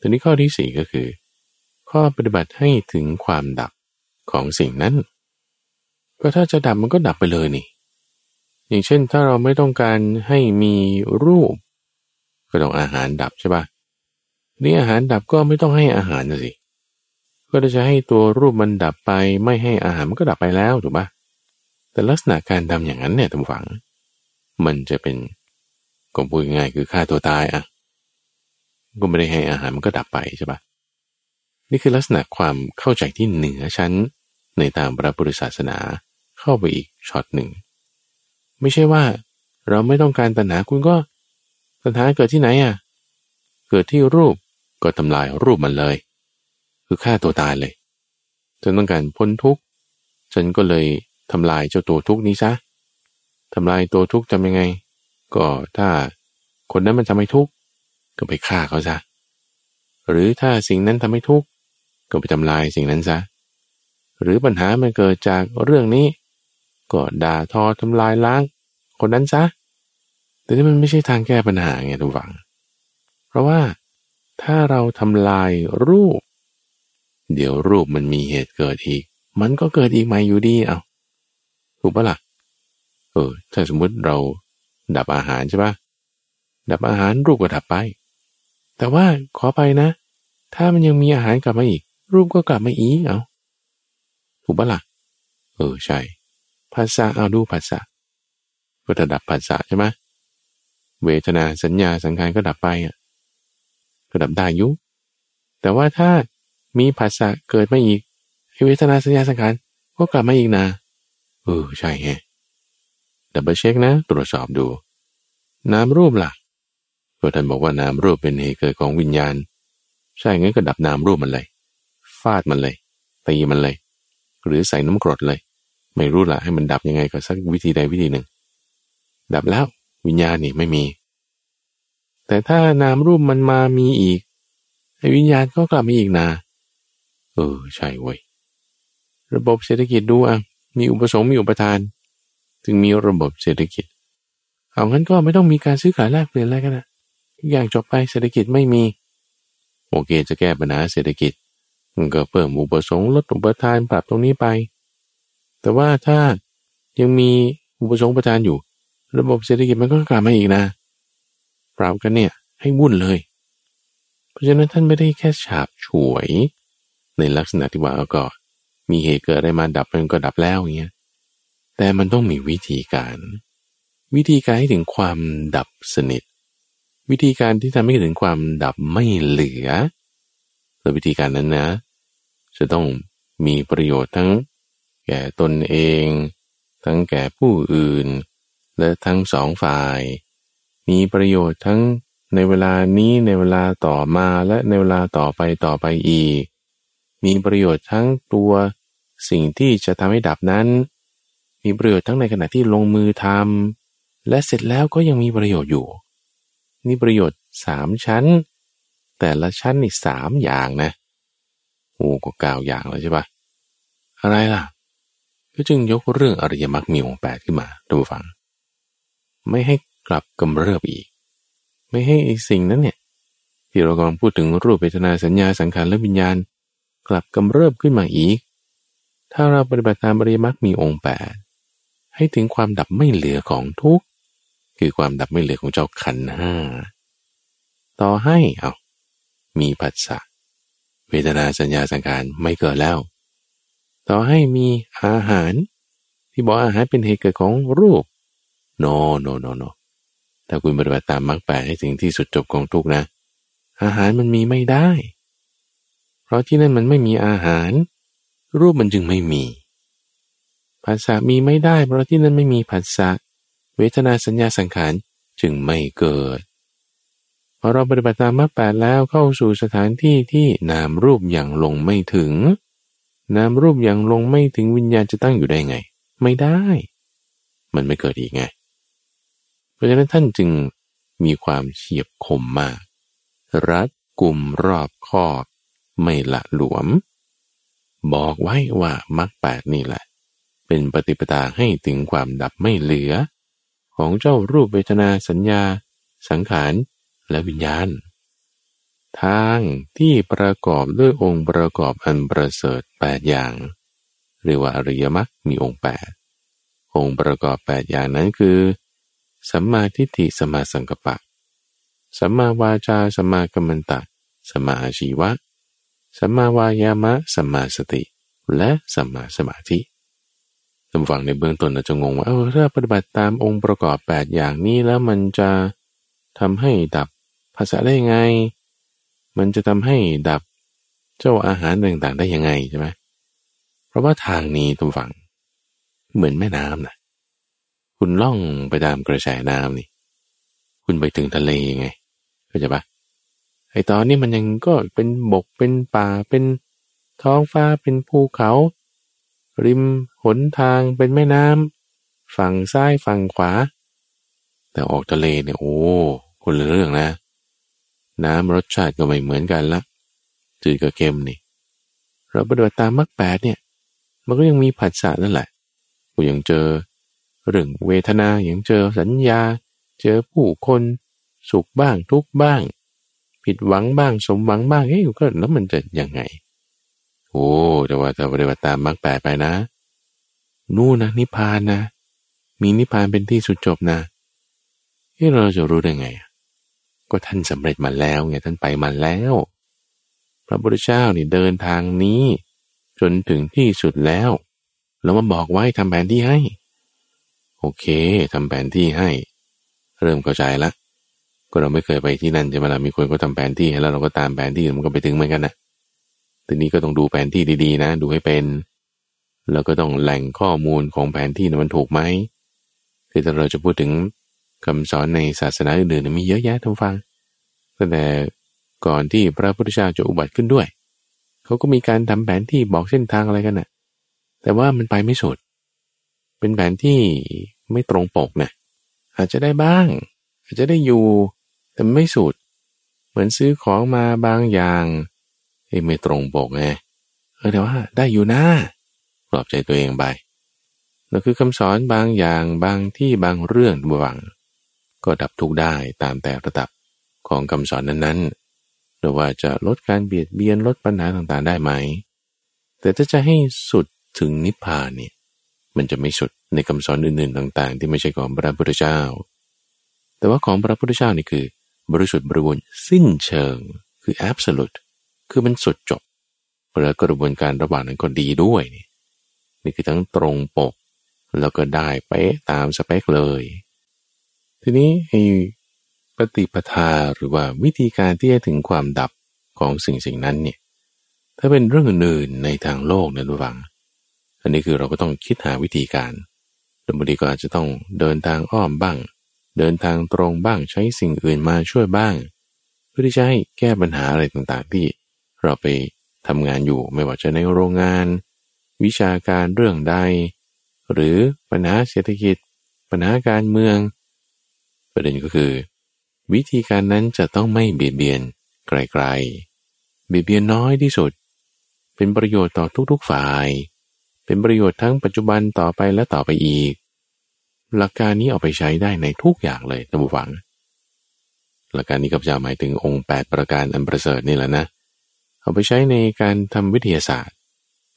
ทีนี้ข้อที่สี่ก็คือ ข้อปฏิบัติให้ถึงความดับของสิ่งนั้นก็ถ้าจะดับมันก็ดับไปเลยนี่ อย่างเช่นถ้าเราไม่ต้องการให้มีรูป ก็ต้องอาหารดับใช่ปะนี่อาหารดับก็ไม่ต้องให้อาหารนะสิ ก็จะให้ตัวรูปมันดับไปไม่ให้อาหารมันก็ดับไปแล้วถูกปะแต่ลักษณะการทำอย่างนั้นเนี่ยท่านฝัง มันจะเป็นก็พูดง่ายคือฆ่าตัวตายอะ ก็ไม่ได้ให้อาหารมันก็ดับไปใช่ปะ นี่คือลักษณะความเข้าใจที่เหนือชั้นในทางพระพุทธศาสนาเข้าไปอีกช็อตหนึ่ง ไม่ใช่ว่าเราไม่ต้องการตัณหาคุณก็ตัณหาเกิดที่ไหนอะ เกิดที่รูปก็ทำลายรูปมันเลย คือฆ่าตัวตายเลยฉันต้องการพ้นทุกข์ฉันก็เลยทำลายเจ้าตัวทุกข์นี้ซะทำลายตัวทุกข์ทำยังไง ก็ถ้าคนนั้นมันทำให้ทุกข์ก็ไปฆ่าเขาซะหรือถ้าสิ่งนั้นทำให้ทุกข์ ก็ไปทำลายสิ่งนั้นซะ หรือปัญหามันเกิดจากเรื่องนี้ ก็ด่าทอทำลายล้าง คนนั้นซะ แต่นี่มันไม่ใช่ทางแก้ปัญหาไงทุกฝัง เพราะว่าถ้าเราทำลายรูป เดี๋ยวรูปมันมีเหตุเกิดอีก มันก็เกิดอีกใหม่อยู่ดีเอาถูกปะละ่ะ เออ ถ้าสมมุติเราดับอาหารใช่ปะดับอาหารรูปก็ดับไป แต่ว่าขอไปนะ ถ้ามันยังมีอาหารกลับมาอีก รูปก็กลับมาอีกเอาถูกปะล่ะ เออใช่ ผัสสะเอาดูผัสสะก็จะดับผัสสะใช่ไหมเวทนาสัญญาสังขารก็ดับไปอะก็ดับได้อยู่แต่ว่าถ้ามีผัสสะเกิดมาอีกเวทนาสัญญาสังขารก็กลับมาอีกนะเออใช่ไง double check นะ ตรวจสอบดู นามรูปล่ะก็ท่านบอกว่านามรูปเป็นเหตุเกิดของวิญญาณ ใช่งั้นก็ดับนามรูปมันเลยาดมันเลยตีมันเลย หรือใส่น้ำกรดเลย ไม่รู้ละให้มันดับยังไงก็สักวิธีใดวิธีหนึ่ง ดับแล้ววิญญาณนี่ไม่มี แต่ถ้านามรูปมันมามีอีกวิญญาณก็กลับมาอีกนะเออใช่เว้ยระบบเศรษฐกิจดูอะมีอุปสงค์มีอุปทาน ถึงมีระบบเศรษฐกิจเอางั้นก็ไม่ต้องมีการซื้อขายแลกเปลี่ยนอะไรกันนะทุกอย่างจบไปเศรษฐกิจไม่มี โอเคจะแก้ปัญหาเศรษฐกิจ ก็เพิ่มอุปสงค์ลดอุปทานปรับตรงนี้ไป แต่ว่าถ้ายังมีอุปสงค์ประทานอยู่ ระบบเศรษฐกิจมันก็กลับมาอีกนะปรับกันเนี่ยให้วุ่นเลย เพราะฉะนั้นท่านไม่ได้แค่ฉาบฉวย ในลักษณะที่ว่าก็ มีเหตุเกิดอะไรมาดับมันก็ดับแล้วอย่างเงี้ยแต่มันต้องมีวิธีการ วิธีการให้ถึงความดับสนิท วิธีการที่ทำให้ถึงความดับไม่เหลือและวิธีการนั้นนะ จะต้องมีประโยชน์ทั้งแก่ตนเอง ทั้งแก่ผู้อื่น และทั้งสองฝ่าย มีประโยชน์ทั้งในเวลานี้ในเวลาต่อมาและในเวลาต่อไปต่อไปอีก มีประโยชน์ทั้งตัวสิ่งที่จะทำให้ดับนั้น มีประโยชน์ทั้งในขณะที่ลงมือทำและเสร็จแล้วก็ยังมีประโยชน์อยู่ นี่ประโยชน์สามชั้น แต่ละชั้นนี่สามอย่างนะ โอ้ก็เก้าอย่างแล้วใช่ปะอะไรล่ะ ก็จึงยกเรื่องอริยมรรคมีองค์แปดขึ้นมาดูฟัง ไม่ให้กลับกำเริบอีก ไม่ให้สิ่งนั้นเนี่ย ที่เรากำลังพูดถึงรูปเวทนาสัญญาสังขารและวิญญาณ กลับกำเริบขึ้นมาอีก ถ้าเราปฏิบัติตามบริมักมีองค์แปดให้ถึงความดับไม่เหลือของทุกข์คือความดับไม่เหลือของเจ้าขันห้าต่อให้เอามีผัสสะ เวทนาสัญญาสังขารไม่เกิดแล้ว ต่อให้มีอาหาร ที่บอกอาหารเป็นเหตุเกิดของรูปโนโนโนโนถ้าคุณปฏิบัติตามมรรคแปดให้ถึงที่สุดจบของทุกนะ อาหารมันมีไม่ได้ เพราะที่นั่นมันไม่มีอาหาร รูปมันจึงไม่มีภาษามีไม่ได้ เพราะที่นั้นไม่มีภาษาเวทนาสัญญาสังขารจึงไม่เกิด เราปฏิบัติตามมรรคแปดแล้วเข้าสู่สถานที่ที่นามรูปอย่างลงไม่ถึง นามรูปอย่างลงไม่ถึงวิญญาณจะตั้งอยู่ได้ไง ไม่ได้ มันไม่เกิดอีกไง เพราะฉะนั้นท่านจึงมีความเฉียบคมมาก รัดกลุ่มรอบคอบไม่ละหลวม บอกไว้ว่ามรรคแปดนี่แหละ เป็นปฏิปทาให้ถึงความดับไม่เหลือ ของเจ้ารูปเวทนาสัญญา สังขาร และวิญญาณ ทางที่ประกอบด้วยองค์ประกอบอันประเสริฐแปดอย่าง เรียกว่าอริยมรรคมีองค์แปดองค์ประกอบแปดอย่างนั้นคือสัมมาทิฏฐิสัมมาสังกัปปะสัมมาวาจาสัมมากัมมันตะสัมมาอาชีวะสัมมาวายามะสัมมาสติ และสัมมาสมาธิท่านฟังในเบื้องต้นอาจจะงงว่าเออถ้าปฏิบัติตามองค์ประกอบแปดอย่างนี้แล้วมันจะทำให้ดับ ภาษาได้ยังไง มันจะทำให้ดับเจ้าอาหารต่างๆได้ยังไงใช่ไหมเพราะว่าทางนี้ทุกฝั่งเหมือนแม่น้ำนะคุณล่องไปตามกระแสน้ำนี่ คุณไปถึงทะเลไงเข้าใจปะไอตอนนี้มันยังก็เป็นบกเป็นป่าเป็นท้องฟ้าเป็นภูเขา ริมหนทางเป็นแม่น้ำฝั่งซ้ายฝั่งขวา แต่ออกทะเลเนี่ยโอ้คนละเรื่องนะ น้ำรสชาติก็ไม่เหมือนกันละจืดกับเค็มนี่เราปฏิบัติตามมรรคแปดเนี่ย มันก็ยังมีผัสสะนั่นแหละกูยังเจอเรื่องเวทนายังเจอสัญญา เจอผู้คนสุขบ้างทุกบ้าง ผิดหวังบ้างสมหวังบ้างเฮ้ยก็แล้วมันจะยังไงโอ้แต่ว่าถ้าปฏิบัติตามมรรคแปดไปนะ นู่นนะนิพพานนะ มีนิพพานเป็นที่สุดจบนะเฮ้เราจะรู้ได้ไง ก็ท่านสำเร็จมาแล้วไงท่านไปมาแล้ว พระพุทธเจ้านี่เดินทางนี้ จนถึงที่สุดแล้ว แล้วมาบอกไว้ทำแผนที่ให้ โอเคทำแผนที่ให้ เริ่มเข้าใจละก็เราไม่เคยไปที่นั่นใช่ไหมล่ะมีคนก็ทำแผนที่แล้วเราก็ตามแผนที่มันก็ไปถึงเหมือนกันนะทีนี้ก็ต้องดูแผนที่ดีๆ นะ ดูให้เป็น แล้วก็ต้องแหล่งข้อมูลของแผนที่นะมันถูกไหมคือถ้าเราจะพูดถึง คำสอนในศาสนาอื่นๆมีเยอะแยะท่านฟังตั้งแต่ก่อนที่พระพุทธเจ้าจะอุบัติขึ้นด้วย เขาก็มีการทำแผนที่บอกเส้นทางอะไรกันนะ่ะ แต่ว่ามันไปไม่สุด เป็นแผนที่ไม่ตรงปกนะอาจจะได้บ้าง อาจจะได้อยู่ แต่ไม่สุด เหมือนซื้อของมาบางอย่างไม่ตรงปกไงเออแต่ว่าได้อยู่นะปลอบใจตัวเองไปนั่นคือคำสอนบางอย่างบางที่บางเรื่องบาง ก็ดับทุกได้ตามแต่ระดับของคำสอนนั้นๆ หรือว่าจะลดการเบียดเบียนลดปัญหาต่างๆได้ไหม แต่ถ้าจะให้สุดถึงนิพพานเนี่ยมันจะไม่สุดในคำสอนอื่นๆต่าง ๆ ที่ไม่ใช่ของพระพุทธเจ้า แต่ว่าของพระพุทธเจ้านี่คือบริสุทธิ์บริบูรณ์สิ้นเชิง คือ absolute คือมันสุดจบแล้วกระบวนการระหว่างนั้นก็ดีด้วยนี่นี่คือทั้งตรงปก แล้วก็ได้ไปตามสเปคเลย ทีนี้ไอ้ปฏิปทาหรือว่าวิธีการที่จะถึงความดับของสิ่งสิ่งนั้นเนี่ยถ้าเป็นเรื่องอื่นในทางโลกนะทุกฝัง อันนี้คือเราก็ต้องคิดหาวิธีการบางทีก็อาจจะต้องเดินทางอ้อมบ้าง เดินทางตรงบ้างใช้สิ่งอื่นมาช่วยบ้าง เพื่อที่จะให้แก้ปัญหาอะไรต่างๆ ที่เราไปทำงานอยู่ไม่ว่าจะในโรงงาน วิชาการเรื่องใด หรือปัญหาเศรษฐกิจ ปัญหาการเมือง ประเด็นก็คือ วิธีการนั้นจะต้องไม่เบียดเบียนไกลๆเบียดเบียนน้อยที่สุด เป็นประโยชน์ต่อทุกๆฝ่าย เป็นประโยชน์ทั้งปัจจุบันต่อไปและต่อไปอีก หลักการนี้เอาไปใช้ได้ในทุกอย่างเลยท่านผู้ฟัง หลักการนี้กับจะหมายถึงองค์ 8 ประการอันประเสริฐนี่แหละนะ เอาไปใช้ในการทำวิทยาศาสตร์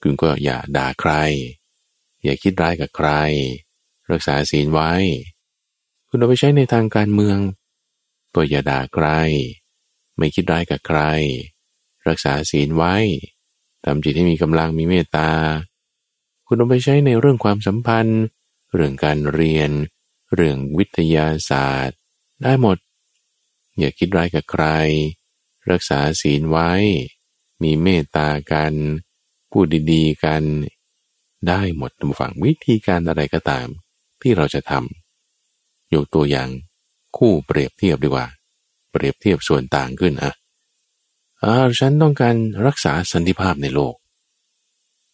คุณก็อย่าด่าใคร อย่าคิดร้ายกับใคร รักษาศีลไว้ คุณเอาไปใช้ในทางการเมืองก็อย่าด่าใคร ไม่คิดร้ายกับใคร รักษาศีลไว้ทำจิตให้มีกำลังมีเมตตา คุณเอาไปใช้ในเรื่องความสัมพันธ์ เรื่องการเรียน เรื่องวิทยาศาสตร์ ได้หมด อย่าคิดร้ายกับใคร รักษาศีลไว้ มีเมตตากันพูดดีๆกัน ได้หมดทุกฝั่งวิธีการอะไรก็ตามที่เราจะทำ ยกตัวอย่างคู่เปรียบเทียบดีกว่า เปรียบเทียบส่วนต่างขึ้นอะอ่าฉันต้องการรักษาสันติภาพในโลก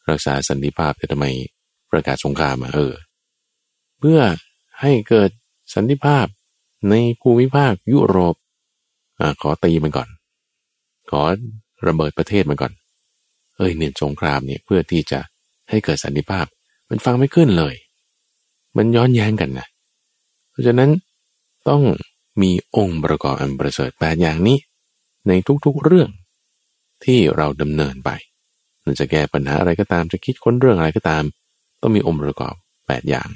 รักษาสันติภาพแต่ทำไมประกาศสงครามมาเออ เพื่อให้เกิดสันติภาพในภูมิภาคยุโรปอขอตีมันก่อน ขอระเบิดประเทศมันก่อน เอ้ยเนี่ยสงครามเนี่ยเพื่อที่จะให้เกิดสันติภาพ มันฟังไม่ขึ้นเลย มันย้อนแย้งกันนะ ราะฉะนั้นต้องมีองค์ประกอบอันประเสริฐแปดอย่างนี้ ในทุกๆเรื่องที่เราดำเนินไปมันจะแก้ปัญหาอะไรก็ตามจะคิดค้นเรื่องอะไรก็ตาม ต้องมีองค์ประกอบแปดอย่าง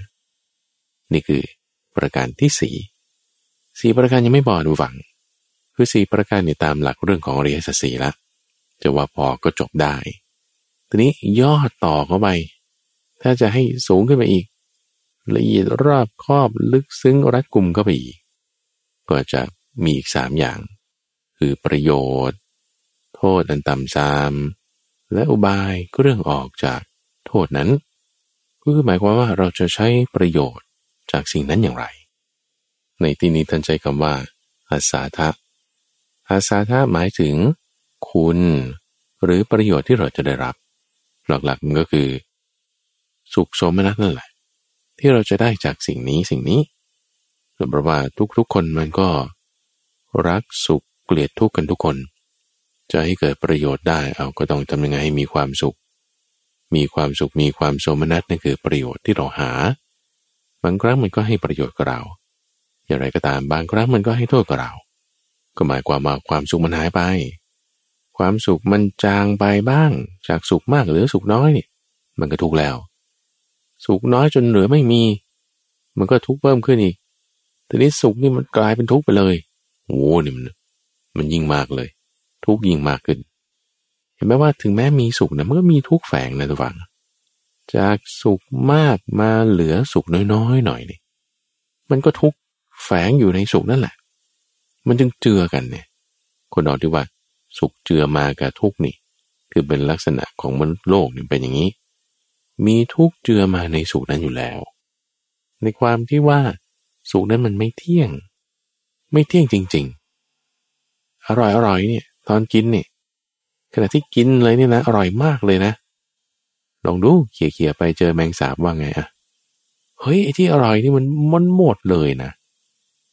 นี่คือประการที่สี่สี่ประการยังไม่พอดูฝัง คือสี่ประการเนี่ยตามหลักเรื่องของอริยสัจสี่ละจะว่าพอก็จบได้ ทีนี้ย่อต่อเข้าไป ถ้าจะให้สูงขึ้นไปอีก ละเอียดรอบครอบลึกซึ้งรัดกุมเข้าไปอีกก็จะมีอีกสามอย่าง คือประโยชน์ โทษอันต่ำซาม และอุบายเรื่องออกจากโทษนั้นก็คือหมายความว่าเราจะใช้ประโยชน์จากสิ่งนั้นอย่างไร ในที่นี้ท่านใช้คำว่าอาสาทะอาสาทะหมายถึง คุณ หรือประโยชน์ที่เราจะได้รับ หลักๆมันก็คือ สุขสมนัตนั่นแหละ ที่เราจะได้จากสิ่งนี้สิ่งนี้เพราะว่าทุกๆคนมันก็ รักสุขเกลียดทุกข์กันทุกคน จะให้เกิดประโยชน์ได้เอาก็ต้องทำยังไงให้มีความสุข มีความสุขมีความโสมนัสนั่นคือประโยชน์ที่เราหา บางครั้งมันก็ให้ประโยชน์กับเรา อย่างไรก็ตามบางครั้งมันก็ให้โทษกับเรา ก็หมายความว่าความสุขมันหายไป ความสุขมันจางไปบ้าง จากสุขมากหรือสุขน้อยนี่มันก็ทุกแล้ว สุขน้อยจนเหลือไม่มี มันก็ทุกเพิ่มขึ้นอีกทีนี้สุขนี่มันกลายเป็นทุกข์ไปเลยโอ้นี่มันมันยิ่งมากเลย ทุกข์ยิ่งมากขึ้น เห็นไหมว่าถึงแม้มีสุขนะมันก็มีทุกข์แฝงนะทุกฝังจากสุขมากมาเหลือสุขน้อยๆหน่อยนี่มันก็ทุกแฝงอยู่ในสุขนั่นแหละ มันจึงเจือกันเนี่ย คนบอกที่ว่า สุขเจือมากับทุกนี่ คือเป็นลักษณะของมนุษย์โลกนี่เป็นอย่างนี้ มีทุกเจือมาในสุขนั้นอยู่แล้ว ในความที่ว่าสุขนั้นมันไม่เที่ยง ไม่เที่ยงจริง ๆ อร่อยอร่อยเนี่ย ตอนกินเนี่ยขณะที่กินเลยเนี่ยนะอร่อยมากเลยนะ ลองดูเขี่ยๆไปเจอแมงสาบว่าไงอะเฮ้ยไอ้ที่อร่อยนี่มันมันหมดเลยนะ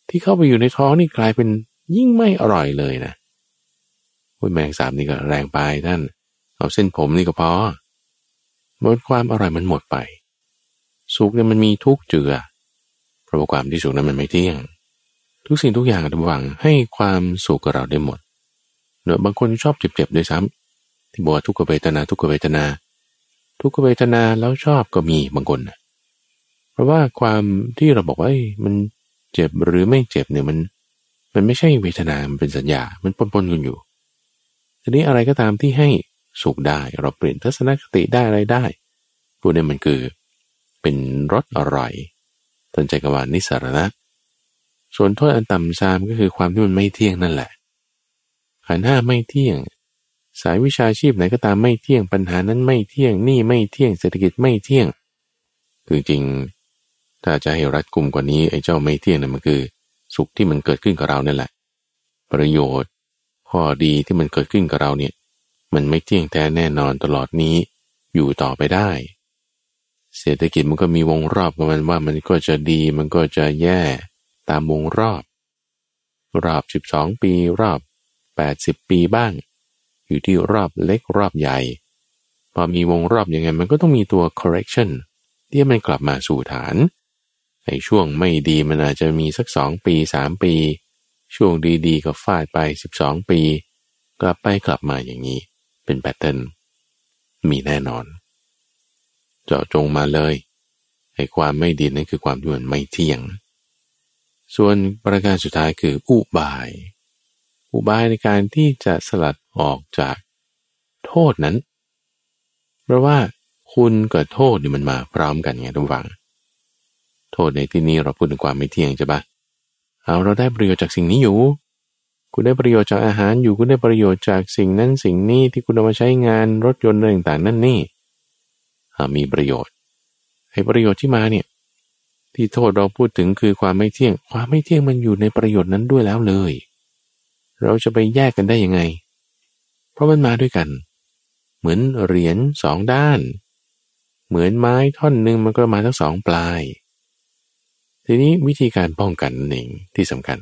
ที่เข้าไปอยู่ในท้องนี่กลายเป็นยิ่งไม่อร่อยเลยนะแมงสาบนี่ก็แรงไปท่าน เอาเส้นผมนี่ก็พอ หมดความอร่อยมันหมดไป สุกเนี่ยมันมีทุกเจือ เพราะความที่สุกนั้นมันไม่เที่ยง ทุกสิ่งทุกอย่างทุกวังให้ความสุขกับเราได้หมดเนอะบางคนชอบเจ็บๆด้วยซ้ำที่บอกทุกขเวทนา ทุกขเวทนา ทุกขเวทนาแล้วชอบก็มีบางคนนะเพราะว่าความที่เราบอกว่ามันเจ็บหรือไม่เจ็บเนี่ยมัน มันไม่ใช่เวทนา มันเป็นสัญญา มันปนๆกันอยู่ทีนี้อะไรก็ตามที่ให้ สุขได้ เราเปลี่ยนทัศนคติได้อะไรได้พวกนี้มันคือเป็นรสอร่อยตนใจกวานิสารณะ ส่วนโทษอันต่ำซามก็คือความที่มันไม่เที่ยงนั่นแหละ ขันห้าไม่เที่ยง สายวิชาชีพไหนก็ตามไม่เที่ยงปัญหานั้นไม่เที่ยงนี่ไม่เที่ยงเศรษฐกิจไม่เที่ยง คือจริง ถ้าจะให้รัดกลุ่มกว่านี้ไอ้เจ้าไม่เที่ยงนั่นมันคือ สุขที่มันเกิดขึ้นกับเรานั่นแหละ ประโยชน์ข้อดีที่มันเกิดขึ้นกับเราเนี่ย มันไม่เที่ยงแท้แน่นอนตลอดนี้อยู่ต่อไปได้ เศรษฐกิจมันก็มีวงรอบกับมันว่ามันก็จะดีมันก็จะแย่ตามวงรอบ รอบสิบสองปีรอบแปดสิบปีบ้าง อยู่ที่รอบเล็กรอบใหญ่ พอมีวงรอบอยังไงมันก็ต้องมีตัว correction ที่มันกลับมาสู่ฐาน ในช่วงไม่ดีมันอาจจะมีสักสองปีสามปี ช่วงดีๆก็ฟาดไปสิบสองปี กลับไปกลับมาอย่างนี้ เป็นแพทเทิร์นมีแน่นอน เจาะจงมาเลยไอ้ความไม่ดีนั่นคือความที่มันไม่เที่ยง ส่วนประการสุดท้ายคืออุบาย อุบายในการที่จะสลัดออกจากโทษนั้น เพราะว่าคุณกับโทษนี่มันมาพร้อมกันไงทุกฝัง โทษในที่นี้เราพูดถึงความไม่เที่ยงใช่ปะเอาเราได้ประโยชน์จากสิ่งนี้อยู่ คุณได้ประโยชน์จากอาหารอยู่คุณได้ประโยชน์จากสิ่งนั้นสิ่งนี้ที่คุณเอามาใช้งานรถยนต์อะไรต่างๆนั่นนี่มีประโยชน์ให้ประโยชน์ที่มาเนี่ยที่โทษเราพูดถึงคือความไม่เที่ยง ความไม่เที่ยงมันอยู่ในประโยชน์นั้นด้วยแล้วเลย เราจะไปแยกกันได้ยังไง เพราะมันมาด้วยกัน เหมือนเหรียญสองด้าน เหมือนไม้ท่อนหนึ่งมันก็มาทั้งสองปลาย ทีนี้วิธีการป้องกันหนั่งที่สำคัญ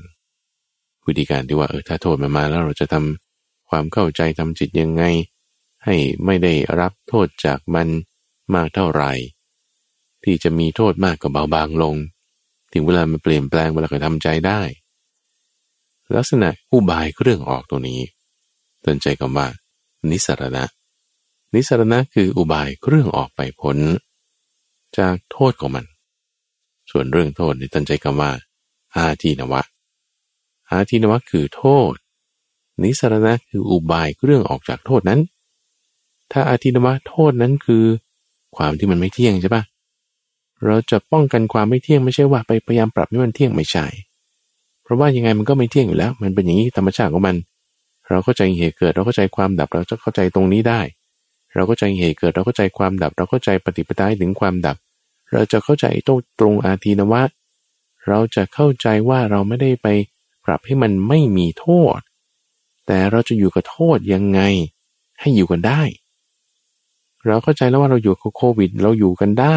วิธีการที่ว่าเออถ้าโทษมันมาแล้วเราจะทำความเข้าใจทำจิตยังไง ให้ไม่ได้รับโทษจากมันมากเท่าไหร่ ที่จะมีโทษมากก็เบาบางลง ถึงเวลามันเปลี่ยนแปลงเวลาก็ทำใจได้ ลักษณะอุบายเครื่องออกตัวนี้เตือนใจกันว่า นิสรณะ นิสรณะคืออุบายเครื่องออกไปผลจากโทษของมัน ส่วนเรื่องโทษในตั้นใจกันว่าอาทีนวะ อาทีนวะคือโทษ นิสรณะคืออุบายเรื่องออกจากโทษนั้น ถ้าอาทีนวะโทษนั้นคือ ความที่มันไม่เที่ยงใช่ปะเราจะป้องกันความไม่เที่ยงไม่ใช่ว่าไปพยายามปรับให้มันเที่ยงไม่ใช่ เพราะว่ายังไงมันก็ไม่เที่ยงอยู่แล้ว มันเป็นอย่างนี้ธรรมชาติของมัน เราเข้าใจเหตุเกิด เราเข้าใจความดับเราจะเข้าใจตรงนี้ได้ เราก็ใจเหตุเกิด เราเข้าใจความดับ เราเข้าใจปฏิปทาถึงความดับ เราจะเข้าใจตรงตรงอาทีนวะ เราจะเข้าใจว่าเราไม่ได้ไป ปรับให้มันไม่มีโทษ แต่เราจะอยู่กับโทษยังไง ให้อยู่กันได้ เราเข้าใจแล้วว่าเราอยู่กับโควิด เราอยู่กันได้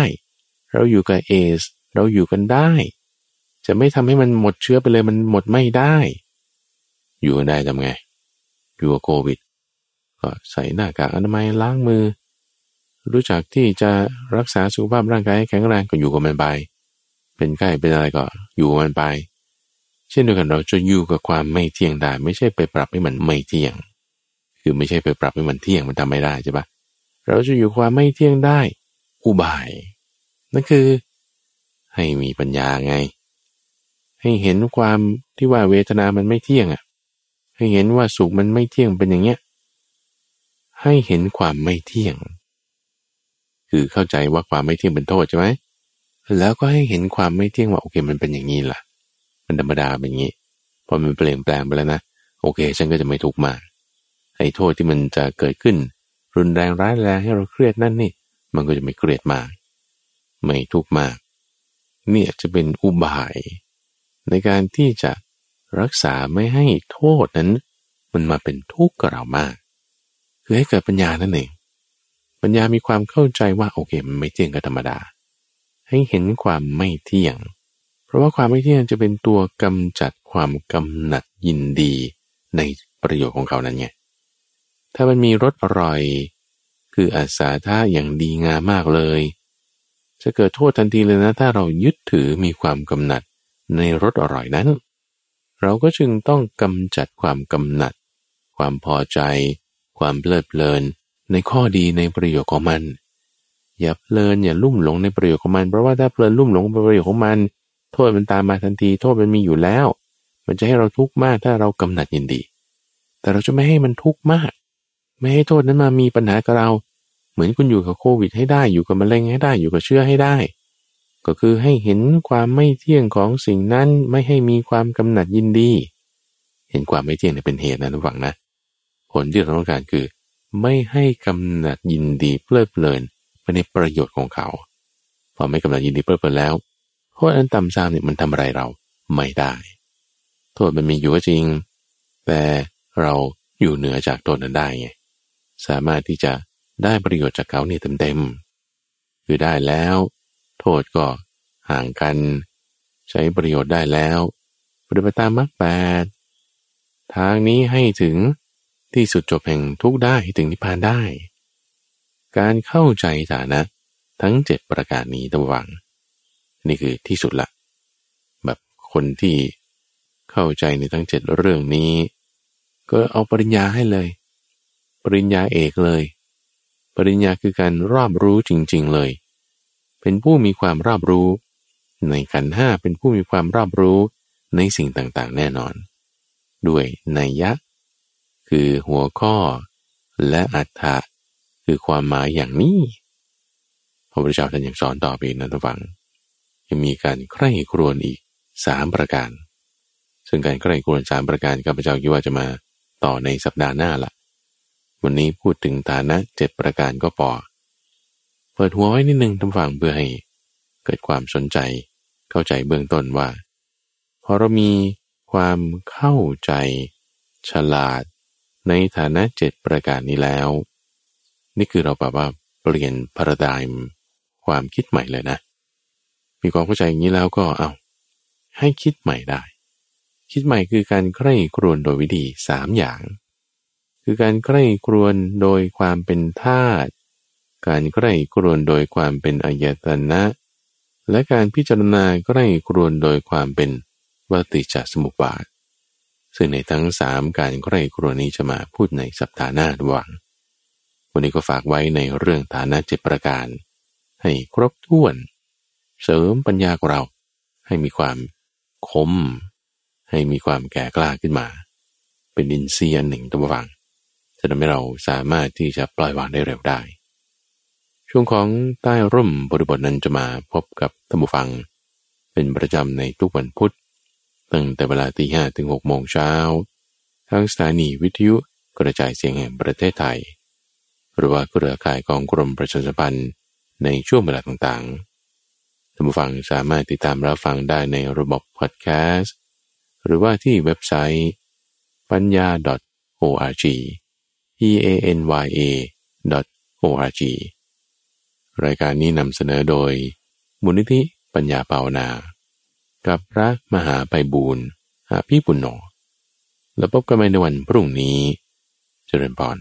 เราอยู่กับเอสเราอยู่กันได้ จะไม่ทำให้มันหมดเชื้อไปเลยมันหมดไม่ได้ อยู่กันได้ทำไง อยู่กับโควิด ก็ใส่หน้ากากอนามัยล้างมือ รู้จักที่จะรักษาสุขภาพร่างกายให้แข็งแรงก็อยู่กับมันไปเป็นไข้เป็นอะไรก็อยู่มันไป เช่นเดียวกันเราจะอยู่กับความไม่เที่ยงได้ ไม่ใช่ไปปรับให้มันไม่เที่ยง คือไม่ใช่ไปปรับให้มันเที่ยงมันทำไม่ได้ใช่ปะเราจะอยู่ความไม่เที่ยงได้ อุบาย นั่นคือ ให้มีปัญญาไง ให้เห็นความที่ว่าเวทนามันไม่เที่ยงอะ ให้เห็นว่าสุขมันไม่เที่ยงเป็นอย่างเงี้ย ให้เห็นความไม่เที่ยง คือเข้าใจว่าความไม่เที่ยงเป็นโทษใช่ไหมแล้วก็ให้เห็นความไม่เที่ยงว่าโอเคมันเป็นอย่างนี้ล่ะ มันธรรมดาเป็นอย่างนี้พอมันเปลี่ยนแปลงไปแล้วนะโอเค ฉันก็จะไม่ทุกข์มากไอ้โทษที่มันจะเกิดขึ้น รุนแรงร้ายแรงให้เราเครียดนั่นนี่ มันก็จะไม่เครียดมาก ไม่ทุกข์มากเนี่ยจะเป็นอุบาย ในการที่จะรักษาไม่ให้โทษนั้น มันมาเป็นทุกข์กับเรามาก คือให้เกิดปัญญานั่นเองปัญญามีความเข้าใจว่าโอเคมันไม่เที่ยงกับธรรมดา ให้เห็นความไม่เที่ยง เพราะว่าความไม่เที่ยงจะเป็นตัวกำจัดความกำหนัดยินดีในประโยชน์ของเขานั้นไง ถ้ามันมีรสอร่อย คืออาสาท่าอย่างดีงามมากเลย จะเกิดโทษทันทีเลยนะ ถ้าเรายึดถือมีความกำหนัดในรสอร่อยนั้น เราก็จึงต้องกำจัดความกำหนัด ความพอใจ ความเพลิดเพลิน ในข้อดีในประโยชน์ของมัน อย่าเพลินอย่าลุ่มหลงในประโยชน์ของมัน เพราะว่าถ้าเพลินลุ่มหลงในประโยชน์ของมัน โทษมันตามมาทันที โทษมันมีอยู่แล้ว มันจะให้เราทุกข์มากถ้าเรากำหนัดยินดี แต่เราจะไม่ให้มันทุกข์มาก ไม่ให้โทษนั้นมามีปัญหากับเรา เหมือนคุณอยู่กับโควิดให้ได้ อยู่กับมะเร็งให้ได้ อยู่กับเชื้อให้ได้ ก็คือให้เห็นความไม่เที่ยงของสิ่งนั้น ไม่ให้มีความกำหนัดยินดี เห็นความไม่เที่ยงเป็นเหตุนะทุกฝังนะ ผลที่เราต้องการคือ ไม่ให้กำหนัดยินดีเพลิดเพลินไปในประโยชน์ของเขา พอไม่กำหนัดยินดีเพลิดเพลินแล้ว โทษอันต่ำซามเนี่ยมันทำอะไรเราไม่ได้ โทษมันมีอยู่ก็จริง แต่เราอยู่เหนือจากโทษนั้นได้ไงสามารถที่จะได้ประโยชน์จากเขาเนี่ยเต็มๆคือได้แล้ว โทษก็ห่างกัน ใช้ประโยชน์ได้แล้วปฏิบัติตามมรรคแปดทางนี้ให้ถึงที่สุดจบแห่งทุกได้ถึงนิพพานได้ การเข้าใจฐานะ ทั้งเจ็ดประการนี้ต้องวัง นี่คือที่สุดละ แบบคนที่เข้าใจในทั้งเจ็ดเรื่องนี้ ก็เอาปริญญาให้เลย ปริญญาเอกเลย ปริญญาคือการรอบรู้จริง ๆเลย เป็นผู้มีความรอบรู้ ในขันห้าเป็นผู้มีความรอบรู้ในสิ่งต่างๆ แน่นอน ด้วยนัยยะ คือหัวข้อและอัฏฐะคือความหมายอย่างนี้พระพุทธเจ้าท่านยังสอนต่อไปนะทุกฝัง ยังมีการใคร่ครวญอีกสามประการ ซึ่งการใกล้ครวรสามประการข้าพเจ้าคิดว่าจะมาต่อในสัปดาห์หน้าละวันนี้พูดถึงฐานะเจ็ดประการก็พอเปิดหัวไว้นิดนึงทำฝังเพื่อให้เกิดความสนใจ เข้าใจเบื้องต้นว่าพอเรามีความเข้าใจ ฉลาด ในฐานะเจ็ดประการนี้แล้ว นี่คือเราแบบว่าเปลี่ยนพาราไดม์ความคิดใหม่เลยนะ มีความเข้าใจอย่างนี้แล้วก็เอาให้คิดใหม่ได้ คิดใหม่คือการใคร่ครวญโดยวิธีสามอย่าง คือการใคร่ครวญโดยความเป็นธาตุการใคร่ครวญโดยความเป็นอายตนะ และการพิจารณาใคร่ครวญโดยความเป็นวัติจสมุปบาท ซึ่งในทั้งสามการใคร่ครวญนี้จะมาพูดในสัปดาห์หน้าหว่างวันนี้ก็ฝากไว้ในเรื่องฐานะเจ็ประการ ให้ครบถ้วน เสริมปัญญาของเรา ให้มีความคม ให้มีความแก่กล้าขึ้นมา เป็นอินทรีย์หนึ่งตัววังจะทำให้เราสามารถที่จะปล่อยวางได้เร็วได้ ช่วงของใต้ร่มบริบทนั้นจะมาพบกับท่านผู้ฟัง เป็นประจำในทุกวันพุธตั้งแต่เวลาตีห้ถึงหกโมงเช้าทางสถานีวิทยุกระจายเสียงแห่งประเทศไทย หรือว่าเครือข่ายของกรมประชาสัมพันธ์ในช่วงเวลาต่างๆ ท่านผู้ฟังสามารถติดตามรับฟังได้ในระบบพอดแคสต์ หรือว่าที่เว็บไซต์ปัญญา .org p a n y a .org รายการนี้นำเสนอโดย มูลนิธิปัญญาเปาวนา กับพระมหาไปบูรณ์อาพี่ปุณโญแล้วพบกันใหม่ในวันพรุ่งนี้ เจริญพร